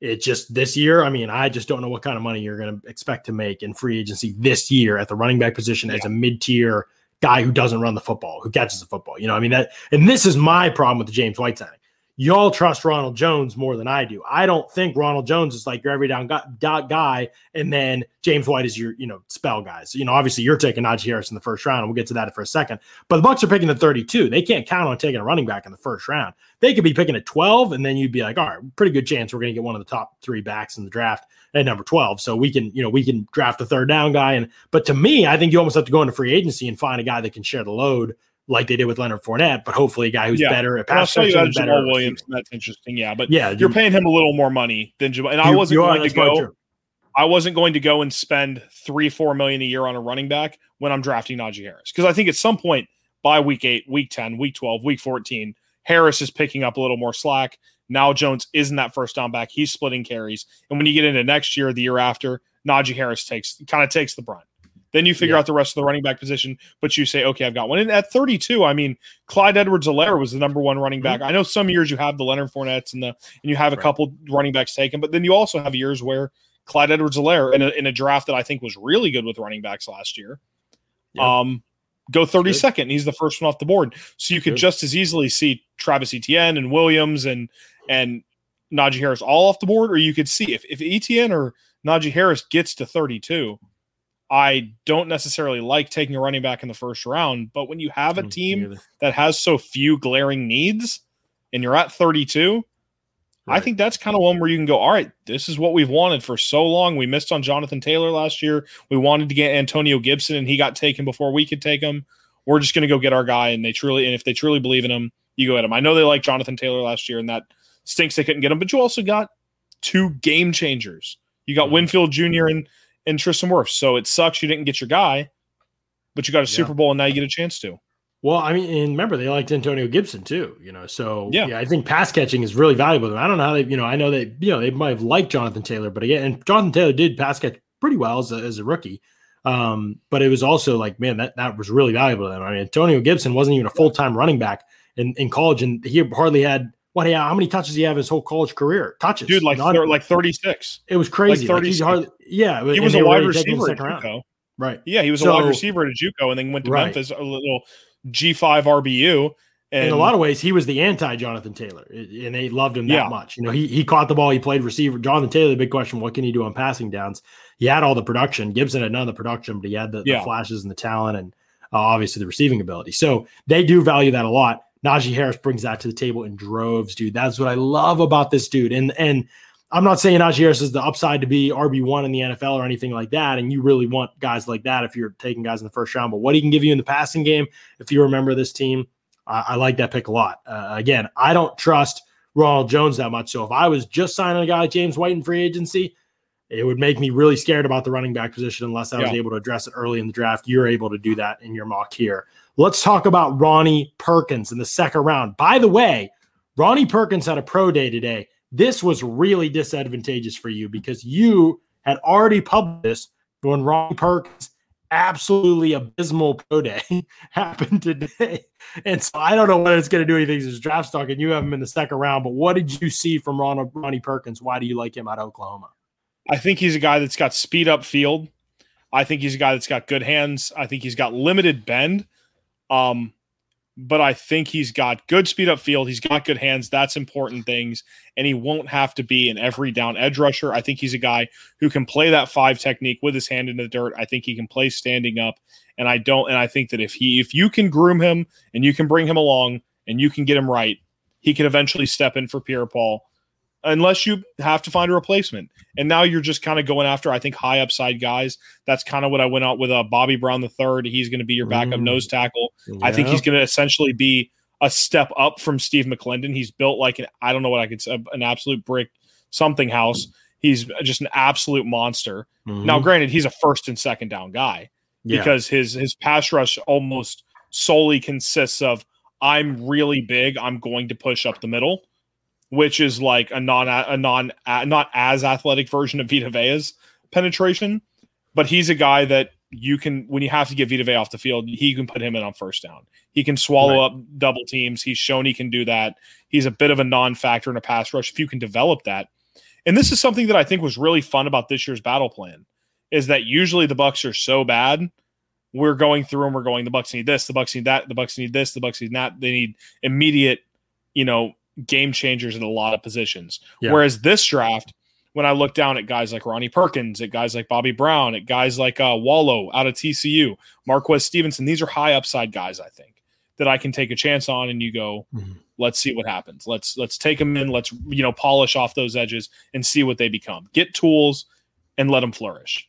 It just this year. I mean, I just don't know what kind of money you're going to expect to make in free agency this year at the running back position as a mid tier guy who doesn't run the football, who catches the football. You know, I mean that. And this is my problem with the James White signing. Y'all trust Ronald Jones more than I do. I don't think Ronald Jones is like your every down guy, and then James White is your you know spell guys. You know, obviously you're taking Najee Harris in the first round, and we'll get to that for a second. But the Bucks are picking the 32. They can't count on taking a running back in the first round. They could be picking at 12, and then you'd be like, all right, pretty good chance we're going to get one of the top three backs in the draft at number 12. So we can, you know, we can draft a third down guy. And but to me, I think you almost have to go into free agency and find a guy that can share the load like they did with Leonard Fournette, but hopefully a guy who's Yeah. better at pass tell you protection that better Jamaal Williams. That's interesting. Yeah, but Yeah, you're paying him a little more money than Jamaal. And I wasn't going to go. I wasn't going to go and spend three, four million a year on a running back when I'm drafting Najee Harris. Because I think at some point by week eight, week 10, week 12, week 14, Harris is picking up a little more slack. Now Jones isn't that first down back. He's splitting carries. And when you get into next year, the year after, Najee Harris takes kind of takes the brunt. Then you figure Yeah. out the rest of the running back position, but you say, okay, I've got one. And at 32, I mean, Clyde Edwards Helaire was the number one running back. I know some years you have the Leonard Fournettes and the and you have a Right. couple running backs taken, but then you also have years where Clyde Edwards Helaire in a, in a draft that I think was really good with running backs last year. Yeah. Um, go 32nd. and He's the first one off the board. So you could Good. just as easily see Travis Etienne and Williams and and Najee Harris all off the board, or you could see if, if Etienne or Najee Harris gets to 32. I don't necessarily like taking a running back in the first round, but when you have a Mm, team that has so few glaring needs and you're at 32, I think that's kind of one where you can go, all right, this is what we've wanted for so long. We missed on Jonathan Taylor last year. We wanted to get Antonio Gibson and he got taken before we could take him. We're just going to go get our guy. And they truly, and if they truly believe in him, you go at him. I know they like Jonathan Taylor last year and that stinks they couldn't get him, but you also got two game changers. You got Mhm. Winfield Jr. and, and Tristan Wirfs. So it sucks you didn't get your guy, but you got a Yeah. Super Bowl and now you get a chance to. Well, I mean, and remember they liked Antonio Gibson too, you know. So Yeah. yeah, I think pass catching is really valuable. to them. I don't know how they, you know, I know they, you know, they might have liked Jonathan Taylor, but again, and Jonathan Taylor did pass catch pretty well as a, as a rookie. Um, but it was also like, man, that that was really valuable to them. I mean, Antonio Gibson wasn't even a full time running back in, in college, and he hardly had what? Yeah, how many touches he have his whole college career? Touches, Dude, like, thir- like 36. it was crazy. Like, 30 he hardly, yeah, He was a wide ready to take him in the receiver at. JUCO. right? Yeah, he was a wide receiver at JUCO and then went to Right. Memphis, a little G5 RBU. And in a lot of ways, he was the anti Jonathan Taylor, and they loved him that Yeah. much. You know, he he caught the ball, he played receiver. Jonathan Taylor, the big question: what can he do on passing downs? He had all the production. Gibson had none of the production, but he had the, the flashes and the talent, and uh, obviously the receiving ability. So they do value that a lot. Najee Harris brings that to the table in droves, dude. That's what I love about this dude. And and I'm not saying Najee is the upside to be RB one in the NFL or anything like that. And you really want guys like that if you're taking guys in the first round. But what he can give you in the passing game, if you remember this team, I, I like that pick a lot. Uh, again, I don't trust Ronald Jones that much. So if I was just signing a guy like James White in free agency, it would make me really scared about the running back position unless I was Yeah. able to address it early in the draft. You're able to do that in your mock here. Let's talk about Ronnie Perkins in the second round. By the way, Ronnie Perkins had a pro day today. This was really disadvantageous for you because you had already published when Ronnie Perkins absolutely abysmal pro day happened today. And so I don't know what it's going to do anything to his draft stock, and you have him in the second round. But what did you see from Ron, Ronnie Perkins? Why do you like him out of Oklahoma? I think he's a guy that's got speed up field. I think he's a guy that's got good hands. I think he's got limited bend. Um, but I think he's got good speed up field. He's got good hands. That's important things. And he won't have to be an every down edge rusher. I think he's a guy who can play that five technique with his hand in the dirt. I think he can play standing up. And I don't, and I think that if he, if you can groom him and you can bring him along and you can get him right, he can eventually step in for Pierre Paul unless you have to find a replacement. And now you're just kind of going after, I think, high upside guys. That's kind of what I went out with. Uh, Bobby Brown the third. He's going to be your backup Mm. nose tackle. Yeah. I think he's going to essentially be a step up from Steve McLendon. He's built like an I don't know what I could say, an absolute brick something house. He's just an absolute monster. Now, Mhm. granted, he's a first and second down guy Yeah. because his his pass rush almost solely consists of I'm really big, I'm going to push up the middle, which is like a non a non a, not as athletic version of Vita Vea's penetration, but he's a guy that you can when you have to get Vita Vea off the field, he can put him in on first down. He can swallow up double teams. He's shown he can do that. He's a bit of a non-factor in a pass rush if you can develop that. And this is something that I think was really fun about this year's battle plan is that usually the Bucks are so bad we're going through and we're going the bucks need this the bucks need that the bucks need this the bucks need that they need immediate you know game changers in a lot of positions Yeah. whereas this draft when i look down at guys like ronnie perkins at guys like bobby brown at guys like uh, wallow out of tcu marquez stevenson these are high upside guys i think that i can take a chance on and you go Mhm. let's see what happens let's let's take them in let's you know polish off those edges and see what they become get tools and let them flourish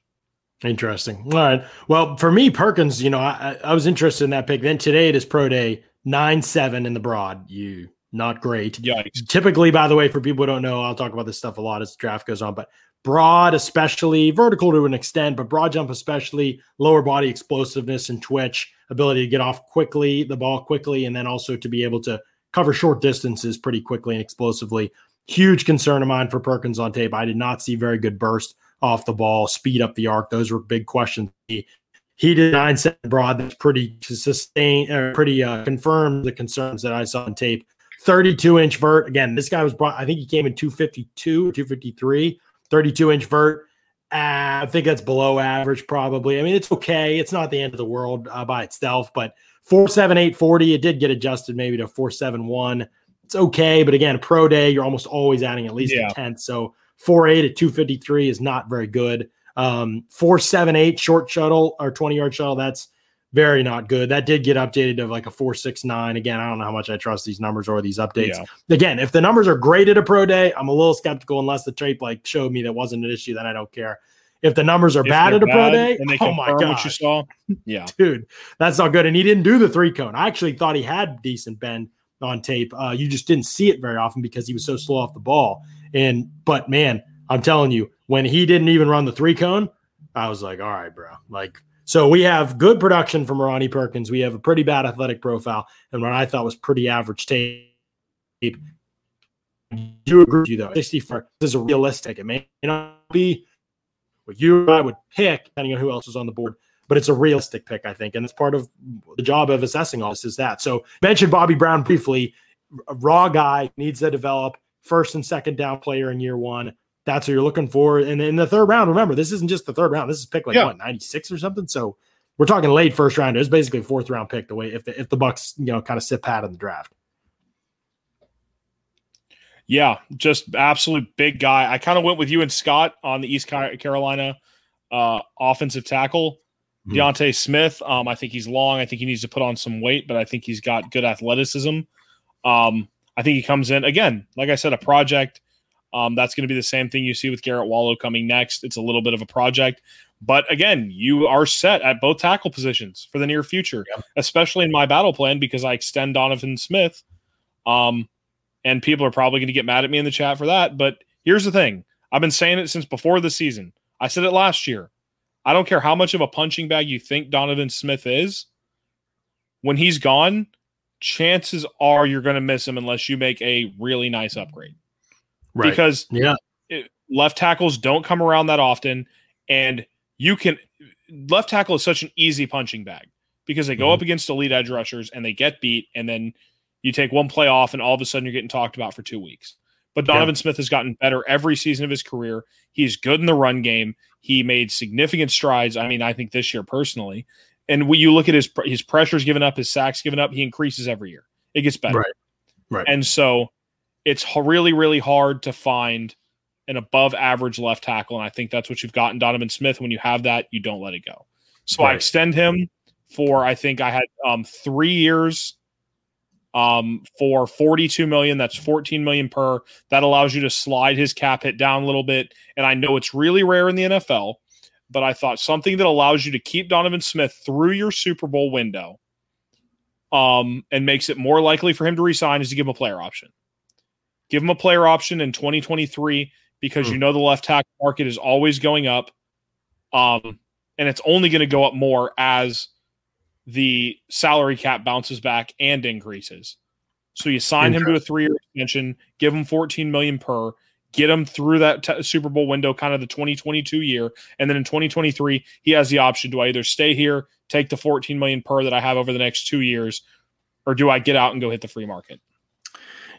Interesting. All right. Well, for me, Perkins, you know, I, I I was interested in that pick. Then today it is pro day nine seven in the broad. You not great. yikes Typically, by the way, for people who don't know, I'll talk about this stuff a lot as the draft goes on, but broad, especially vertical to an extent, but broad jump, especially lower body explosiveness and twitch, ability to get off quickly, the ball quickly, and then also to be able to cover short distances pretty quickly and explosively. Huge concern of mine for Perkins on tape. I did not see very good burst off the ball, speed up the arc. Those were big questions. He, he did nine seven broad. That's pretty to sustain or pretty uh, confirmed the concerns that I saw on tape. 32 inch vert. Again, this guy was brought, I think he came in 252, 253, 32 inch vert. Uh, I think that's below average, probably. I mean, it's okay. It's not the end of the world uh, by itself, but 47840, it did get adjusted maybe to 471. It's okay. But again, pro day, you're almost always adding at least Yeah. a tenth. So 48 at 253 is not very good. Um, 478 short shuttle or 20 yard shuttle, that's very not good. That did get updated to like a 469. Again, I don't know how much I trust these numbers or these updates. Yeah. Again, if the numbers are great at a pro day, I'm a little skeptical unless the tape like showed me that wasn't an issue, then I don't care. If the numbers are If bad at a pro day, and they oh my god, what you saw yeah dude, that's not good. And he didn't do the three cone. I actually thought he had decent bend on tape. Uh, you just didn't see it very often because he was so slow off the ball. And but man, I'm telling you, when he didn't even run the three cone, I was like, all right, bro. Like, so we have good production from Ronnie Perkins. We have a pretty bad athletic profile, and what I thought was pretty average tape. You agree with you though? 64 this is a realistic. It may not be what you or I would pick, depending on who else is on the board but it's a realistic pick, I think. And it's part of the job of assessing all this is that. So mentioned Bobby Brown briefly, a raw guy needs to develop first and second down player in year one. That's what you're looking for. And in the third round, remember, this isn't just the third round. This is pick like Yeah. what, 96 or something. So we're talking late first round. It's basically fourth round pick the way if the if the Bucks, you know, kind of sit pat in the draft. Yeah, just absolute big guy. I kind of went with you and Scott on the East Carolina uh, offensive tackle. Mhm. D'Ante Smith. Um, I think he's long. I think he needs to put on some weight, but I think he's got good athleticism. Um, I think he comes in again, like I said, a project. Um, that's going to be the same thing you see with Garrett Wallow coming next. It's a little bit of a project, but again, you are set at both tackle positions for the near future, especially in my battle plan because I extend Donovan Smith. Um, and people are probably going to get mad at me in the chat for that. But here's the thing I've been saying it since before the season. I said it last year. I don't care how much of a punching bag you think Donovan Smith is. When he's gone, chances are you're going to miss him unless you make a really nice upgrade. Because Yeah. left tackles don't come around that often, and you can left tackle is such an easy punching bag because they go Mhm. up against elite edge rushers and they get beat, and then you take one play off, and all of a sudden you're getting talked about for two weeks. But Donovan Smith has gotten better every season of his career. He's good in the run game. He made significant strides. I mean, I think this year personally. And when you look at his his pressures given up, his sacks given up, he increases every year. It gets better. Right. Right. And so it's really, really hard to find an above average left tackle. And I think that's what you've got in Donovan Smith. When you have that, you don't let it go. So I extend him for, I think I had um, three years um, for 42 million. That's 14 million per. That allows you to slide his cap hit down a little bit. And I know it's really rare in the NFL, but I thought something that allows you to keep Donovan Smith through your Super Bowl window um, and makes it more likely for him to resign is to give him a player option. Give him a player option in 2023 because Hmm. you know the left tackle market is always going up. Um, and it's only going to go up more as the salary cap bounces back and increases. So you sign him to a three-year extension, give him 14 million per, get him through that t- Super Bowl window, kind of the 2022 year, and then in 2023 he has the option: do I either stay here, take the 14 million per that I have over the next two years, or do I get out and go hit the free market?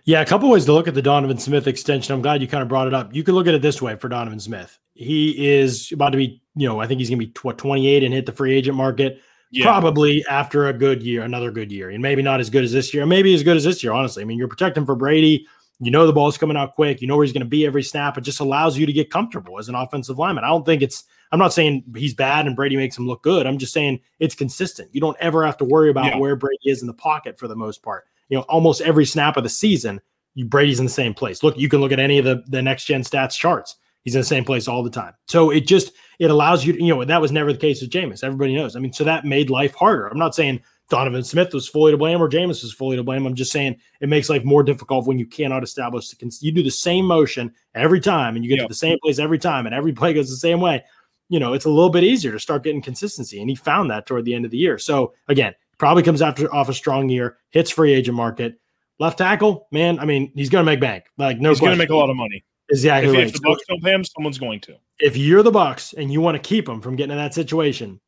Yeah, a couple ways to look at the Donovan Smith extension. I'm glad you kind of brought it up. You could look at it this way for Donovan Smith. He is about to be, you know, I think he's going to be what 28 and hit the free agent market probably after a good year, another good year, and maybe not as good as this year, maybe as good as this year. Honestly, I mean, you're protecting for Brady. You know the ball's coming out quick. You know where he's going to be every snap. It just allows you to get comfortable as an offensive lineman. I don't think it's. I'm not saying he's bad and Brady makes him look good. I'm just saying it's consistent. You don't ever have to worry about Yeah. where Brady is in the pocket for the most part. You know, almost every snap of the season, you Brady's in the same place. Look, you can look at any of the the next gen stats charts. He's in the same place all the time. So it just it allows you, to, you know, that was never the case with Jameis. Everybody knows. I mean, so that made life harder. I'm not saying Donovan Smith was fully to blame or Jameis was fully to blame. I'm just saying it makes life more difficult when you cannot establish the cons- you do the same motion every time and you get Yep. to the same place every time and every play goes the same way. You know, it's a little bit easier to start getting consistency. And he found that toward the end of the year. So again, probably comes after off a strong year, hits free agent market. Left tackle, man. I mean, he's going to make bank. Like no, He's going to make a lot of money. Exactly If, right. if the Bucks don't pay him, someone's going to. if you're the Bucks and you want to keep him from getting in that situation,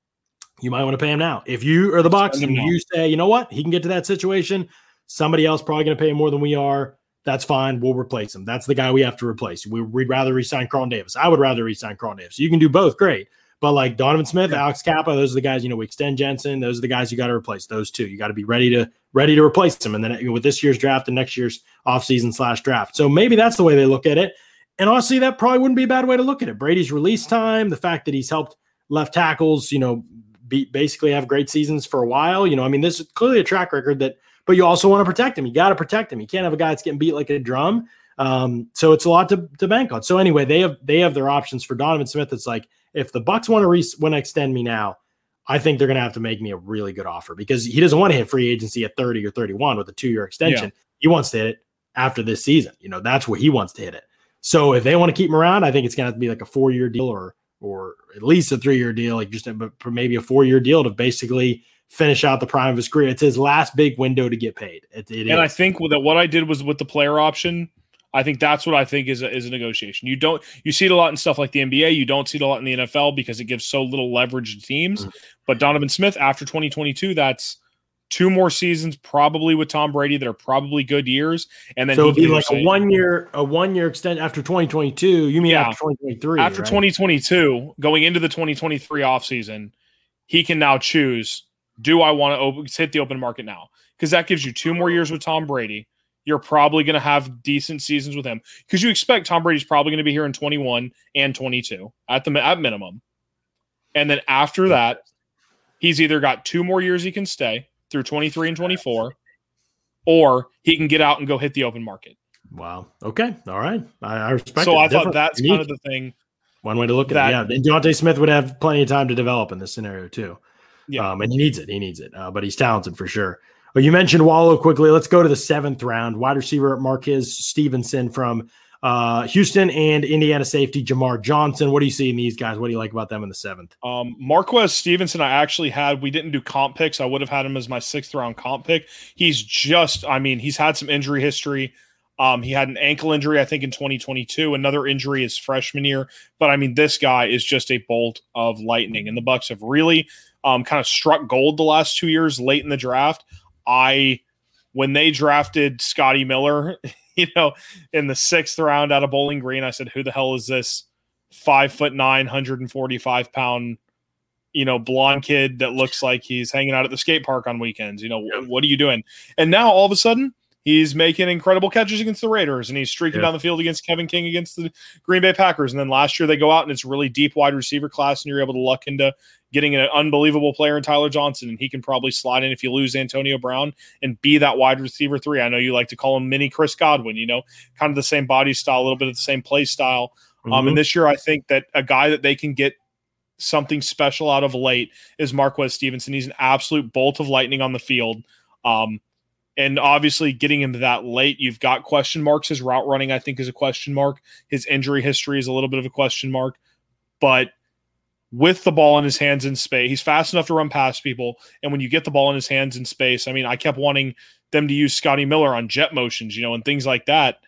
you might want to pay him now. If you are the Bucks and now. you say, you know what, he can get to that situation, somebody else probably going to pay him more than we are. That's fine. We'll replace him. That's the guy we have to replace. We, we'd rather resign Carlton Davis. I would rather resign Carlton Davis. You can do both, great. But like Donovan Smith, Alex Cappa, those are the guys. You know, we extend Jensen. Those are the guys you got to replace. Those two, you got to be ready to ready to replace them. And then with this year's draft and next year's offseason slash draft. So maybe that's the way they look at it. And honestly, that probably wouldn't be a bad way to look at it. Brady's release time, the fact that he's helped left tackles, you know, be, basically have great seasons for a while. You know, I mean, this is clearly a track record that, but you also want to protect him. You got to protect him. You can't have a guy that's getting beat like a drum. Um, so it's a lot to, to bank on. So anyway, they have they have their options for Donovan Smith. It's like if the Bucks want to re- want to extend me now, I think they're going to have to make me a really good offer because he doesn't want to hit free agency at 30 or 31 with a two year extension. He wants to hit it after this season. You know, that's where he wants to hit it. So if they want to keep him around, I think it's going to have to be like a four year deal or or at least a three year deal, like just a, but maybe a four year deal to basically finish out the prime of his career. It's his last big window to get paid. It, it And I think that what I did was with the player option. I think that's what I think is a, is a negotiation. You don't you see it a lot in stuff like the NBA. You don't see it a lot in the NFL because it gives so little leverage to teams. Mhm. But Donovan Smith after 2022, that's two more seasons probably with Tom Brady that are probably good years. And then so it'd be like a one year a one year extent after 2022. You mean Yeah. after 2023? after right? 2022, going into the 2023 offseason, he can now choose do I want to open, hit the open market now? Because that gives you two more years with Tom Brady. You're probably going to have decent seasons with him because you expect Tom Brady's probably going to be here in 21 and 22 at the at minimum. And then after that, he's either got two more years he can stay through 23 and 24, or he can get out and go hit the open market. Wow. Okay. All right. I, I respect. so it. I thought that's unique. kind of the thing. one way to look at that- it. Yeah. And D'Ante Smith would have plenty of time to develop in this scenario too. Yeah. Um, and he needs it. He needs it. Uh, but he's talented for sure. Well, you mentioned Wallow quickly. Let's go to the seventh round. Wide receiver Marquez Stevenson from uh, Houston and Indiana safety Jamar Johnson. What do you see in these guys? What do you like about them in the seventh? Um, Marquez Stevenson, I actually had. We didn't do comp picks. I would have had him as my sixth round comp pick. He's just, I mean, he's had some injury history. Um, he had an ankle injury, I think, in 2022. Another injury his freshman year. But I mean, this guy is just a bolt of lightning, and the Bucks have really um, kind of struck gold the last two years late in the draft. I when they drafted Scotty Miller, you know, in the sixth round out of Bowling Green, I said, "Who the hell is this five foot nine, hundred and forty five pound?" You know, blonde kid that looks like he's hanging out at the skate park on weekends. You know, what are you doing? And now all of a sudden, he's making incredible catches against the Raiders and he's streaking Yeah. down the field against Kevin King against the Green Bay Packers. And then last year they go out and it's really deep wide receiver class, and you're able to luck into getting an unbelievable player in Tyler Johnson. And he can probably slide in if you lose Antonio Brown and be that wide receiver three. I know you like to call him mini Chris Godwin, you know, kind of the same body style, a little bit of the same play style. Um, Mhm. and this year, I think that a guy that they can get something special out of late is Marquez Stevenson. He's an absolute bolt of lightning on the field. Um, and obviously, getting him that late, you've got question marks. His route running, I think, is a question mark. His injury history is a little bit of a question mark. But with the ball in his hands in space, he's fast enough to run past people. And when you get the ball in his hands in space, I mean, I kept wanting them to use Scotty Miller on jet motions, you know, and things like that.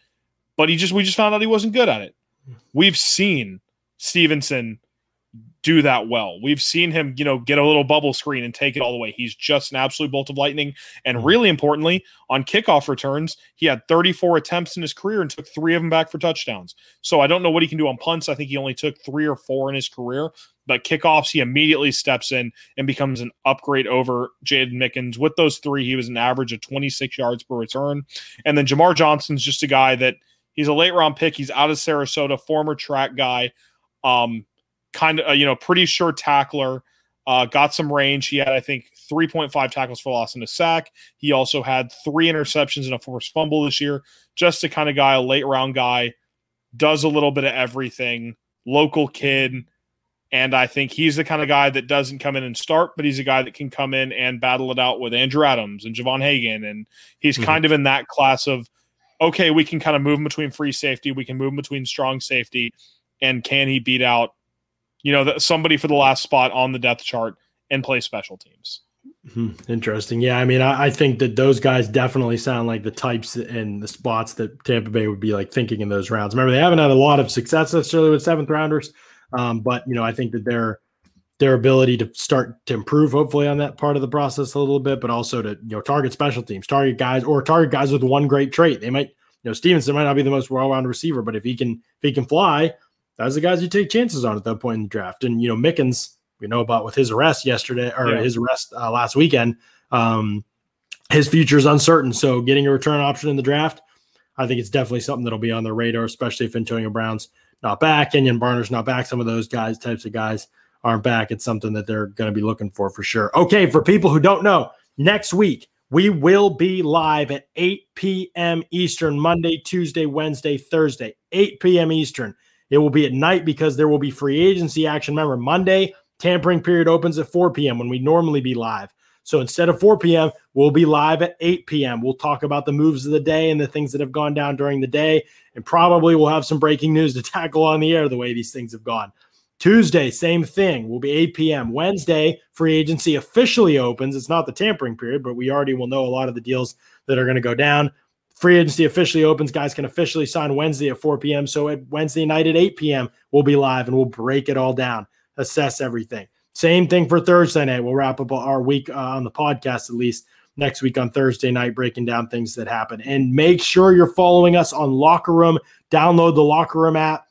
But he just, we just found out he wasn't good at it. Hmm. We've seen Stevenson do that well. We've seen him, you know, get a little bubble screen and take it all the way. He's just an absolute bolt of lightning. And Mhm. really importantly, on kickoff returns, he had 34 attempts in his career and took three of them back for touchdowns. So I don't know what he can do on punts. I think he only took three or four in his career. But kickoffs, he immediately steps in and becomes an upgrade over Jaydon Mickens. With those three, he was an average of 26 yards per return. And then Jamar Johnson's just a guy that he's a late round pick. He's out of Sarasota, former track guy. Um, kind of, uh, you know, pretty sure tackler. Uh, got some range. He had, I think, 3.5 tackles for loss and a sack. He also had three interceptions and a forced fumble this year. Just the kind of guy, a late round guy, does a little bit of everything. Local kid. And I think he's the kind of guy that doesn't come in and start, but he's a guy that can come in and battle it out with Andrew Adams and Javon Hagan. And he's Mhm. kind of in that class of, okay, we can kind of move him between free safety, we can move him between strong safety, and can he beat out, you know, the, somebody for the last spot on the depth chart and play special teams? Hmm, Interesting. Yeah, I mean, I, I think that those guys definitely sound like the types and the spots that Tampa Bay would be like thinking in those rounds. Remember, they haven't had a lot of success necessarily with seventh rounders, um, but you know, I think that their their ability to start to improve, hopefully, on that part of the process a little bit, but also to you know target special teams, target guys, or target guys with one great trait. They might, you know, Stevenson might not be the most well-rounded receiver, but if he can if he can fly, those are the guys you take chances on at that point in the draft. And you know, Mickens, we know about with his arrest yesterday or Yeah. his arrest uh, last weekend. Um, his future is uncertain. So getting a return option in the draft, I think it's definitely something that'll be on their radar, especially if Antonio Brown's not back, Kenjon Barner's not back. Some of those guys, types of guys, aren't back. It's something that they're going to be looking for for sure. Okay, for people who don't know, next week we will be live at 8 p.m. Eastern, Monday, Tuesday, Wednesday, Thursday, 8 p.m. Eastern. It will be at night because there will be free agency action. Remember, Monday, tampering period opens at 4 p.m. when we normally be live. So instead of 4 p.m., we'll be live at 8 p.m. We'll talk about the moves of the day and the things that have gone down during the day. And probably we'll have some breaking news to tackle on the air the way these things have gone. Tuesday, same thing. Will be 8 p.m. Wednesday, free agency officially opens. It's not the tampering period, but we already will know a lot of the deals that are going to go down. Free agency officially opens. Guys can officially sign Wednesday at 4 p.m. So at Wednesday night at 8 p.m., we'll be live and we'll break it all down, assess everything. Same thing for Thursday night. We'll wrap up our week uh, on the podcast at least next week on Thursday night, breaking down things that happen. And make sure you're following us on Locker Room. Download the Locker Room app,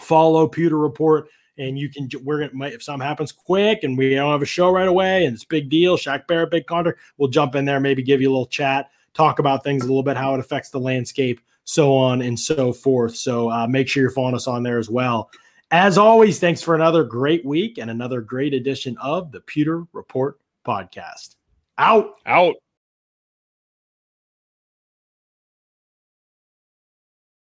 follow Pewter Report, and you can. We're gonna if something happens quick and we don't have a show right away and it's big deal. Shaq Barrett, big contract. We'll jump in there, maybe give you a little chat, talk about things a little bit, how it affects the landscape, so on and so forth. So uh, make sure you're following us on there as well. As always, thanks for another great week and another great edition of the Pewter Report podcast. Out. Out.